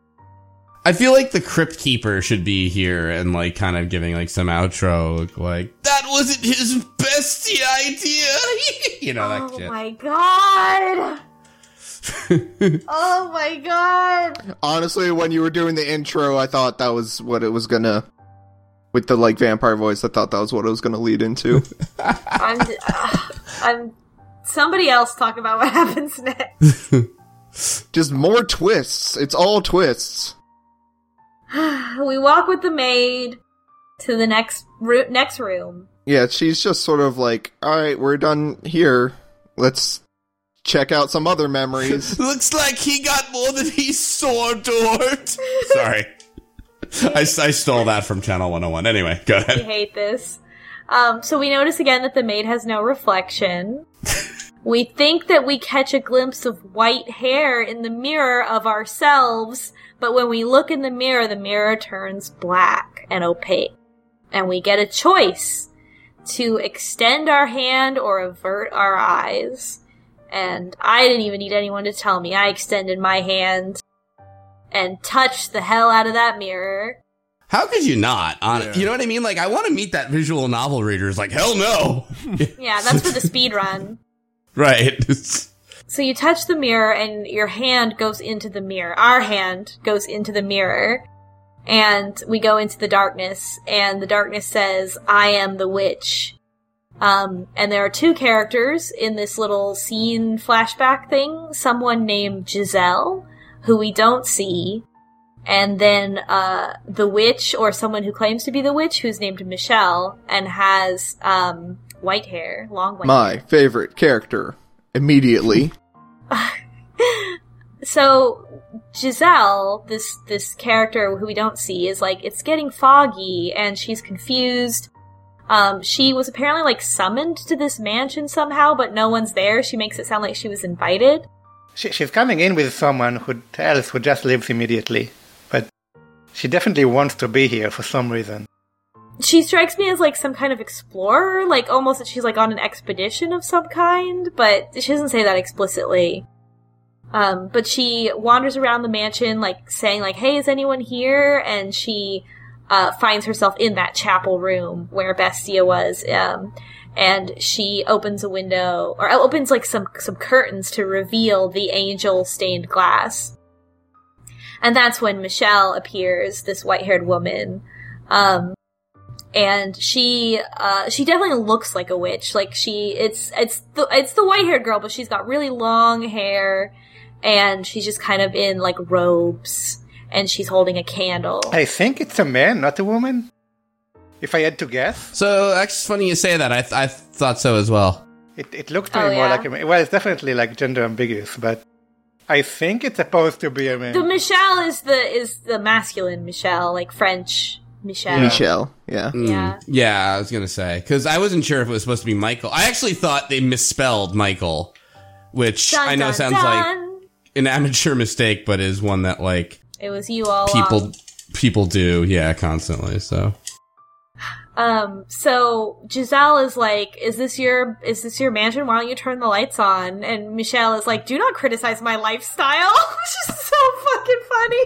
I feel like the Crypt Keeper should be here and like kind of giving like some outro, like that wasn't his bestie idea, you know that oh shit. my god! oh my god! Honestly, when you were doing the intro, I thought that was what it was gonna. With the like vampire voice, I thought that was what it was gonna lead into. I'm ugh, I'm somebody else talk about what happens next. Just more twists. It's all twists. we walk with the maid to the next ro- next room. Yeah, she's just sort of like, all right, we're done here. Let's check out some other memories. Looks like he got more than he saw, Dort. Sorry. I, I stole that from Channel 101. Anyway, go I ahead. hate this. Um, so we notice again that the maid has no reflection. we think that we catch a glimpse of white hair in the mirror of ourselves, but when we look in the mirror, the mirror turns black and opaque. And we get a choice to extend our hand or avert our eyes. And I didn't even need anyone to tell me. I extended my hand and touch the hell out of that mirror. How could you not? On Yeah. You know what I mean? Like, I want to meet that visual novel reader. It's like, hell no. Yeah, that's for the speed run. right. So you touch the mirror and your hand goes into the mirror. Our hand goes into the mirror. And we go into the darkness and the darkness says, I am the witch. Um, and there are two characters in this little scene flashback thing. Someone named Giselle, who we don't see. And then, uh, the witch or someone who claims to be the witch who's named Michelle and has, um, white hair, long white My hair. favorite character. Immediately. so Giselle, this this character who we don't see, is like it's getting foggy and she's confused. Um, she was apparently like summoned to this mansion somehow, but no one's there. She makes it sound like she was invited. She, she's coming in with someone who else who just lives immediately, but she definitely wants to be here for some reason. She strikes me as like some kind of explorer, like almost that she's like on an expedition of some kind, but she doesn't say that explicitly. Um, but she wanders around the mansion, like saying, like, "Hey, is anyone here?" And she uh, finds herself in that chapel room where Bestia was. Um, and she opens a window, or opens like some some curtains to reveal the angel stained glass. And that's when Michelle appears, this white haired woman. Um, and she uh she definitely looks like a witch like she it's it's the it's the white haired girl but she's got really long hair and she's just kind of in like robes and she's holding a candle I think it's a man, not a woman. If I had to guess, so, actually, it's funny you say that. I, th- I thought so as well. it, it looks to Oh, me more yeah? like a man. Well, it's definitely like gender ambiguous, but I think it's supposed to be a man. the michelle is the is the masculine michelle like french michelle Michelle. Yeah. Mm. yeah Yeah, I was going to say. Because I wasn't sure if it was supposed to be Michael. I actually thought they misspelled Michael, which Dun, I know dun, sounds like an amateur mistake, but is one that, like, it was you all people along. people do yeah constantly so Um, so Giselle is like, is this your, is this your mansion? Why don't you turn the lights on? And Michelle is like, do not criticize my lifestyle, which is so fucking funny.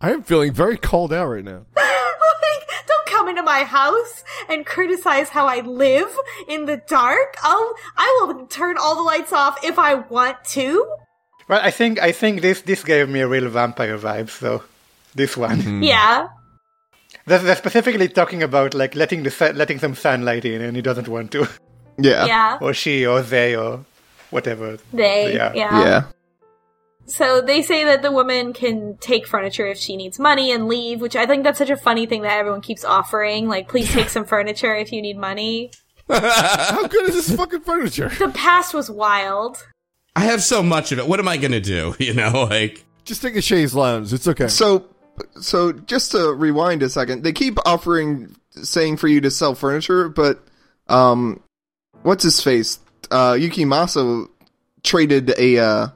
I am feeling very called out right now. like, don't come into my house and criticize how I live in the dark. I'll, I will turn all the lights off if I want to. well, I think I think this this gave me a real vampire vibe. So this one, Yeah. They're, they're specifically talking about like letting the letting some sunlight in, and he doesn't want to, Yeah. Yeah. or she, or they, or whatever. They, Yeah. yeah. Yeah. So they say that the woman can take furniture if she needs money and leave, which I think that's such a funny thing that everyone keeps offering. Like, please take some furniture if you need money. How good is this fucking furniture? The past was wild. i have so much of it what am i gonna do you know like Just take a chaise lounge. It's okay. So, so just to rewind a second, they keep offering, saying for you to sell furniture, but um, what's his face? Uh, Yukimasa traded a uh,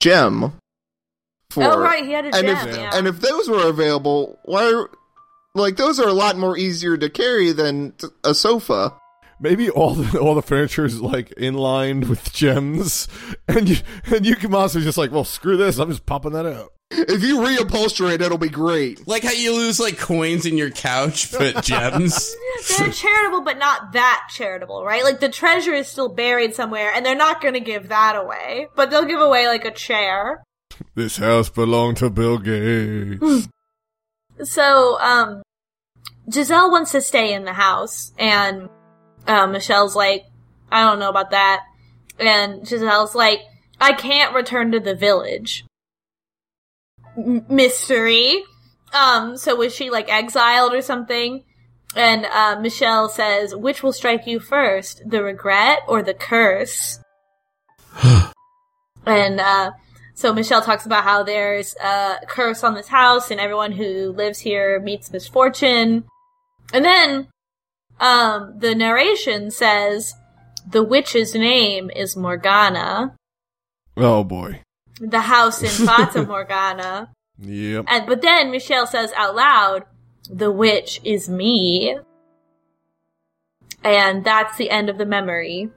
gem for. oh right, he had a and gem. if yeah. and if those were available, why? Like those are a lot more easier to carry than t- a sofa. Maybe all the all the furniture is like in line with gems, and you and Yukimasa's just like, well, screw this. I'm just popping that out. If you reupholster it, it'll be great. Like how you lose like coins in your couch, but gems. they're charitable, but not that charitable, right? Like the treasure is still buried somewhere, and they're not going to give that away, but they'll give away like a chair. This house belonged to Bill Gates. So, um, Giselle wants to stay in the house, and uh, Michelle's like, I don't know about that. And Giselle's like, I can't return to the village. M- mystery. Um, so was she like exiled or something? And uh, Michelle says, which will strike you first, the regret or the curse? and uh, so Michelle talks about how there's a curse on this house and everyone who lives here meets misfortune. And then um, the narration says the witch's name is Morgana, Oh boy. The house in Fata Morgana. Yep. And but then Michelle says out loud, "The witch is me," and that's the end of the memory.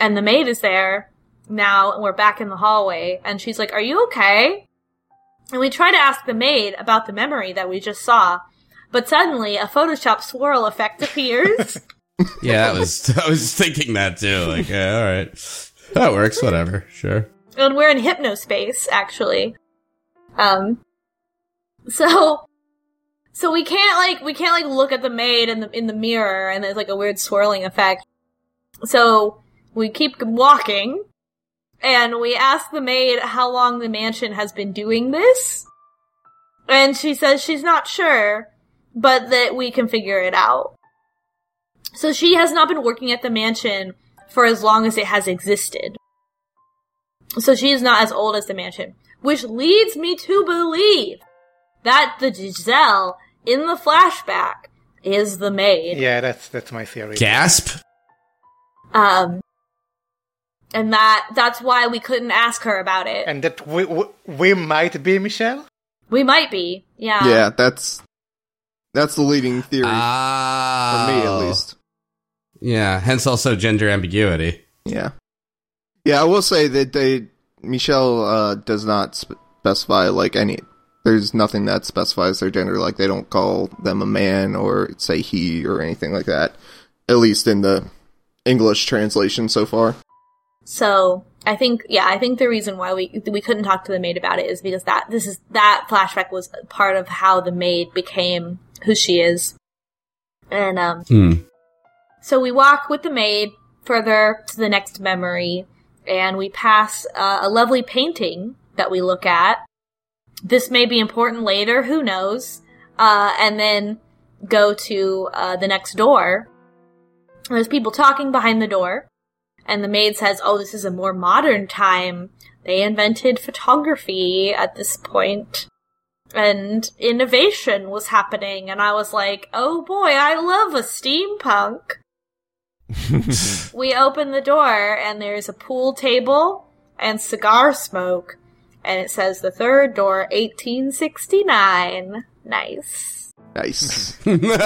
And the maid is there now, and we're back in the hallway, and she's like, "Are you okay?" And we try to ask the maid about the memory that we just saw, but suddenly a Photoshop swirl effect appears. Yeah, that was. I was thinking that too. Like, yeah, all right, that works. Whatever, sure. And we're in hypnospace actually. Um so so we can't like we can't like look at the maid in the in the mirror and there's like a weird swirling effect. So we keep walking and we ask the maid how long the mansion has been doing this. And she says she's not sure but that we can figure it out. So she has not been working at the mansion for as long as it has existed so she is not as old as the mansion, which leads me to believe that the Giselle in the flashback is the maid. Yeah, that's that's my theory. Gasp. Um, and that that's why we couldn't ask her about it. And that we, we we might be Michelle. we might be, yeah. yeah, that's that's the leading theory Ah, for me, at least. Yeah. Hence, also gender ambiguity. Yeah, yeah. I will say that they Michelle uh, does not specify like any. There's nothing that specifies their gender. Like they don't call them a man or say he or anything like that. At least in the English translation so far. So I think, yeah, I think the reason why we we couldn't talk to the maid about it is because that this is that flashback was part of how the maid became who she is, and um, Hmm. So we walk with the maid further to the next memory, and we pass uh, a lovely painting that we look at. This may be important later, who knows? Uh, and then go to uh, the next door. There's people talking behind the door, and the maid says, "Oh, this is a more modern time. They invented photography at this. And innovation was happening, and I was like, "Oh boy, I love a steampunk." we open the door and there's a pool table and cigar smoke and it says the third door 1869 nice Nice. you know,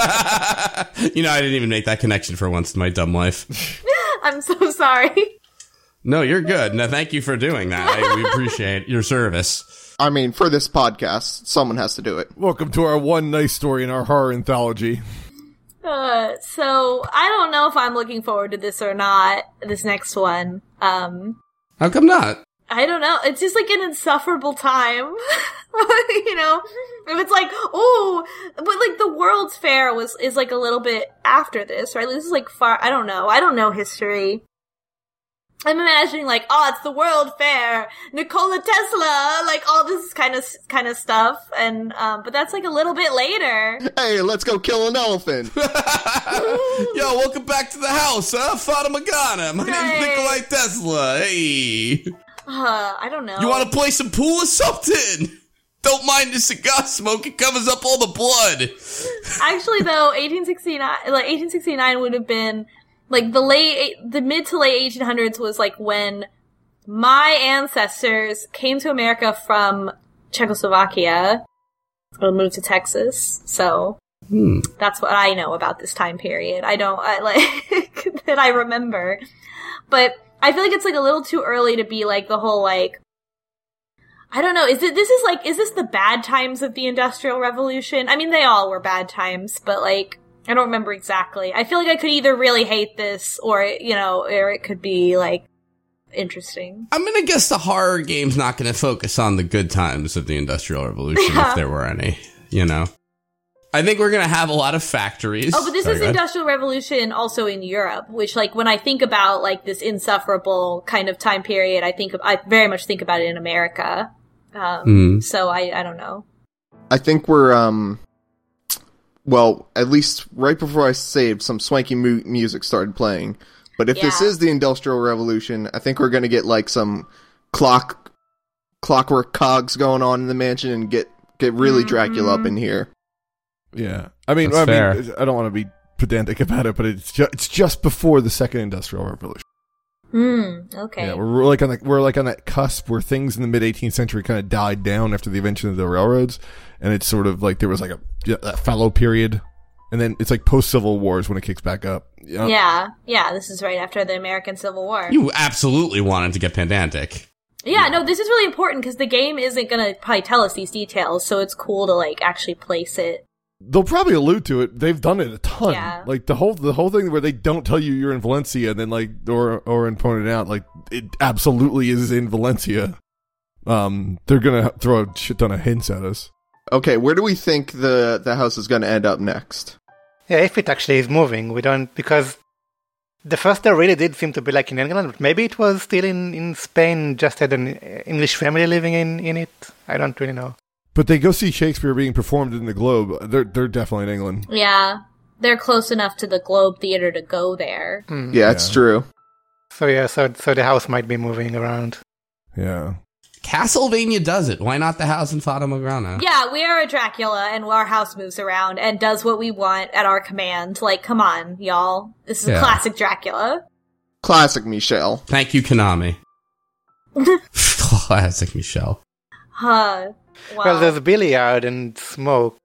I didn't even make that connection for once in my dumb life. i'm so sorry No, you're good. No, thank you for doing that. I, we appreciate your service. I mean, for this podcast, someone has to do it. Welcome to our one nice story in our horror anthology. Uh, so i don't know if i'm looking forward to this or not this next one um How come not? I don't know. It's just like an insufferable time. you know? If it's like, oh, but like the World's Fair was, is like a little bit after this, right? This is like far, I don't know. I don't know history. I'm imagining like, oh, it's the World Fair, Nikola Tesla, like all this kind of, kind of stuff. And, um, but that's like a little bit later. Hey, let's go kill an elephant. Yo, welcome back to the house, huh? Fata Morgana. My name's Hey. Nikolai Tesla. Hey. Uh, I don't know. You want to play some pool or something? Don't mind the cigar smoke; it covers up all the blood. Actually, though, 1869, like 1869 would have been like the late, the mid to late 1800s was like when my ancestors came to America from Czechoslovakia and moved to Texas. So hmm. that's what I know about this time period. I don't I like that I remember, but I feel like it's like a little too early to be like the whole like. I don't know. Is it this is like is this the bad times of the Industrial Revolution? I mean, they all were bad times, but like I don't remember exactly. I feel like I could either really hate this or you know, or it could be like interesting. I'm gonna guess the horror game's not gonna focus on the good times of the Industrial Revolution, Yeah. if there were any. You know, I think we're gonna have a lot of factories. Oh, but this Sorry, is. Industrial Revolution also in Europe, which like when I think about like this insufferable kind of time period, I think of, I very much think about it in America. Um, Mhm. So I I don't know. I think we're um well, at least right before I saved, some swanky mu- music started playing. But if this is the Industrial Revolution, I think we're gonna get like some clock clockwork cogs going on in the mansion and get get really Dracula up in here. Yeah, I mean, That's I fair. mean, I don't want to be pedantic about it, but it's just it's just before the second industrial revolution. Hmm. Okay. Yeah, we're, we're like on the, we're like on that cusp where things in the mid 18th century kind of died down after the invention of the railroads, and it's sort of like there was like a yeah, that fallow period, and then it's like post Civil Wars when it kicks back up. You know? yeah. Yeah. This is right after the American Civil War. You absolutely wanted to get pedantic. yeah. No, this is really important because the game isn't gonna probably tell us these details, so it's cool to like actually place it. They'll probably allude to it. They've done it a ton. Yeah. Like the whole the whole thing where they don't tell you you're in Valencia, and then like or Oren pointed out, like it absolutely is in Valencia. Um, they're gonna throw a shit ton of hints at us. Okay, where do we think the the house is gonna end up next? Yeah, if it actually is moving, we don't because the first there really did seem to be like in England, but maybe it was still in, in Spain. Just had an English family living in, in it. I don't really know. But they go see Shakespeare being performed in the Globe. They're they're definitely in England. Yeah. They're close enough to the Globe Theater to go there. Hmm. Yeah, it's true. So yeah, so so the house might be moving around. Yeah. Castlevania does it. Why not the house in Fata Morgana? Yeah, we are a Dracula and our house moves around and does what we want at our command. Like, come on, y'all. This is Yeah. a classic Dracula. Classic Michelle. Thank you, Konami. Classic Michelle. Huh. Wow. Well, there's billiard and smoke.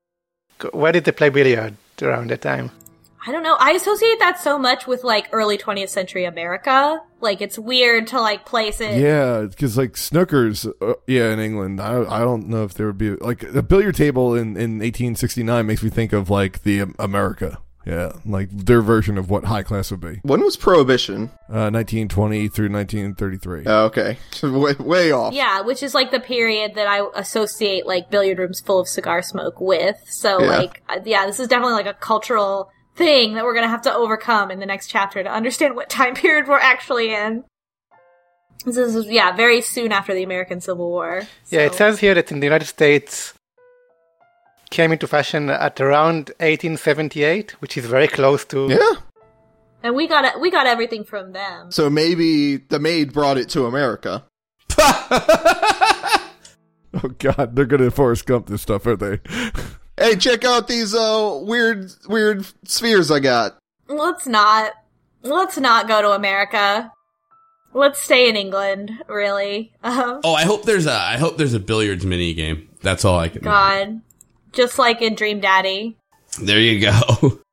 Where did they play billiard around that time? I don't know. I associate that so much with like early 20th century America. Like it's weird to like place it. Yeah, because like snookers, uh, yeah, in England, I I don't know if there would be like a billiard table in in 1869 makes me think of like the um, America, yeah, like their version of what high class would be. When was Prohibition? Uh, 1920 through 1933. Oh, okay, way, way off. Yeah, which is like the period that I associate like billiard rooms full of cigar smoke with. So Yeah. like, uh, yeah, this is definitely like a cultural thing that we're gonna have to overcome in the next chapter to understand what time period we're actually in. This is yeah, very soon after the American Civil War. Yeah, it says here that in the United States came into fashion at around 1878, which is very close to. Yeah. and we got it. We got everything from them. So maybe the maid brought it to America. Oh God, they're gonna Forrest Gump this stuff, aren't they? Hey, check out these uh weird weird spheres I got. Let's not. Let's not go to America. Let's stay in England. Really. Um, Oh, I hope there's a I hope there's a billiards mini game. That's all I can. God. Just like in Dream Daddy. There you go.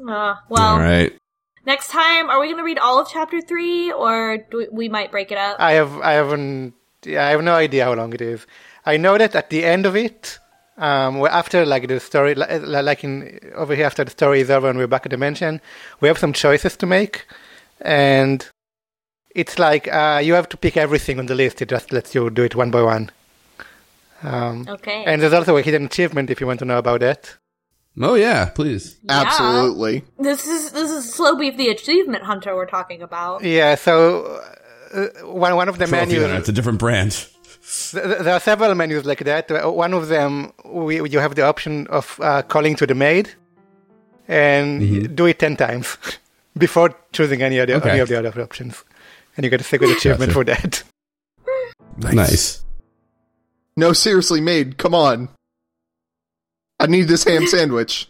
Uh, well, all right. next time, are we going to read all of chapter three, or do we, we might break it up? I have I haven't yeah, I have no idea how long it is. I know that at the end of it, um, we're after like the story, li- li- like in over here after the story is over and we're back at the mansion, we have some choices to make, and it's like uh, you have to pick everything on the list. It just lets you do it one by one. Um, Okay. And there's also a hidden achievement if you want to know about that. Oh yeah, please. Yeah. Absolutely. This is this is Slow Beef the Achievement Hunter we're talking about. Yeah, so uh, one one of the Trophy menus. hunter, It's a different brand. Th- th- There are several menus like that. One of them, we, you have the option of uh, calling to the maid and Mm-hmm. do it 10 times before choosing any, other, Okay. any of the other options. And you get a secret achievement Gotcha. for that. Nice. No, seriously, maid, come on. I need this ham sandwich.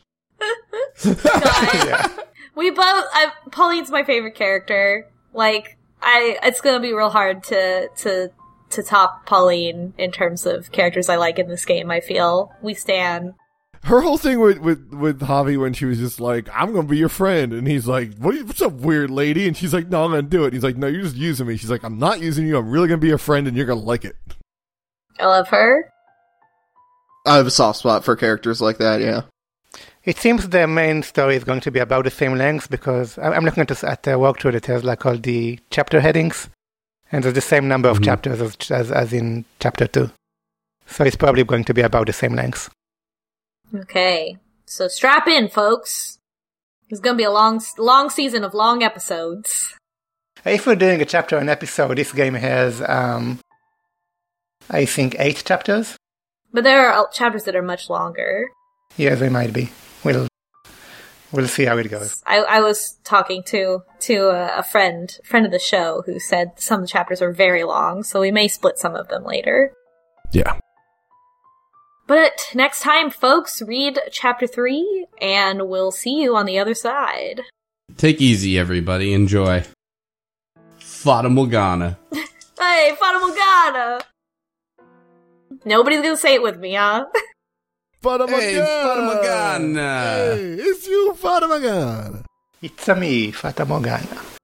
yeah. We both. I, Pauline's my favorite character. Like, I. It's gonna be real hard to to to top Pauline in terms of characters I like in this game. I feel we stand. Her whole thing with with with Javi when she was just like, "I'm gonna be your friend," and he's like, what, "What's up, weird lady?" And she's like, "No, I'm gonna do it." And he's like, "No, you're just using me." She's like, "I'm not using you. I'm really gonna be your friend, and you're gonna like it." I love her. I have a soft spot for characters like that, yeah. It seems the main story is going to be about the same length because I- I'm looking at, this, at the walkthrough that has like all the chapter headings, and there's the same number of Mhm. chapters as, as as in chapter two. So it's probably going to be about the same length. Okay, so strap in, folks. It's gonna be a long, long season of long episodes. If we're doing a chapter an episode, this game has, um, I think, eight chapters. But there are chapters that are much longer. Yeah, they might be. We'll we'll see how it goes. I, I was talking to to a, a friend, friend of the show, who said some of the chapters are very long, so we may split some of them later. Yeah. But next time, folks, read chapter three, and we'll see you on the other side. Take easy, everybody. Enjoy. Fata Morgana. Hey, Fata Morgana! Nobody's gonna say it with me, huh? Fata Hey, Fata Morgana. Hey, it's you, Fata Morgana. It's a me, Fata Morgana.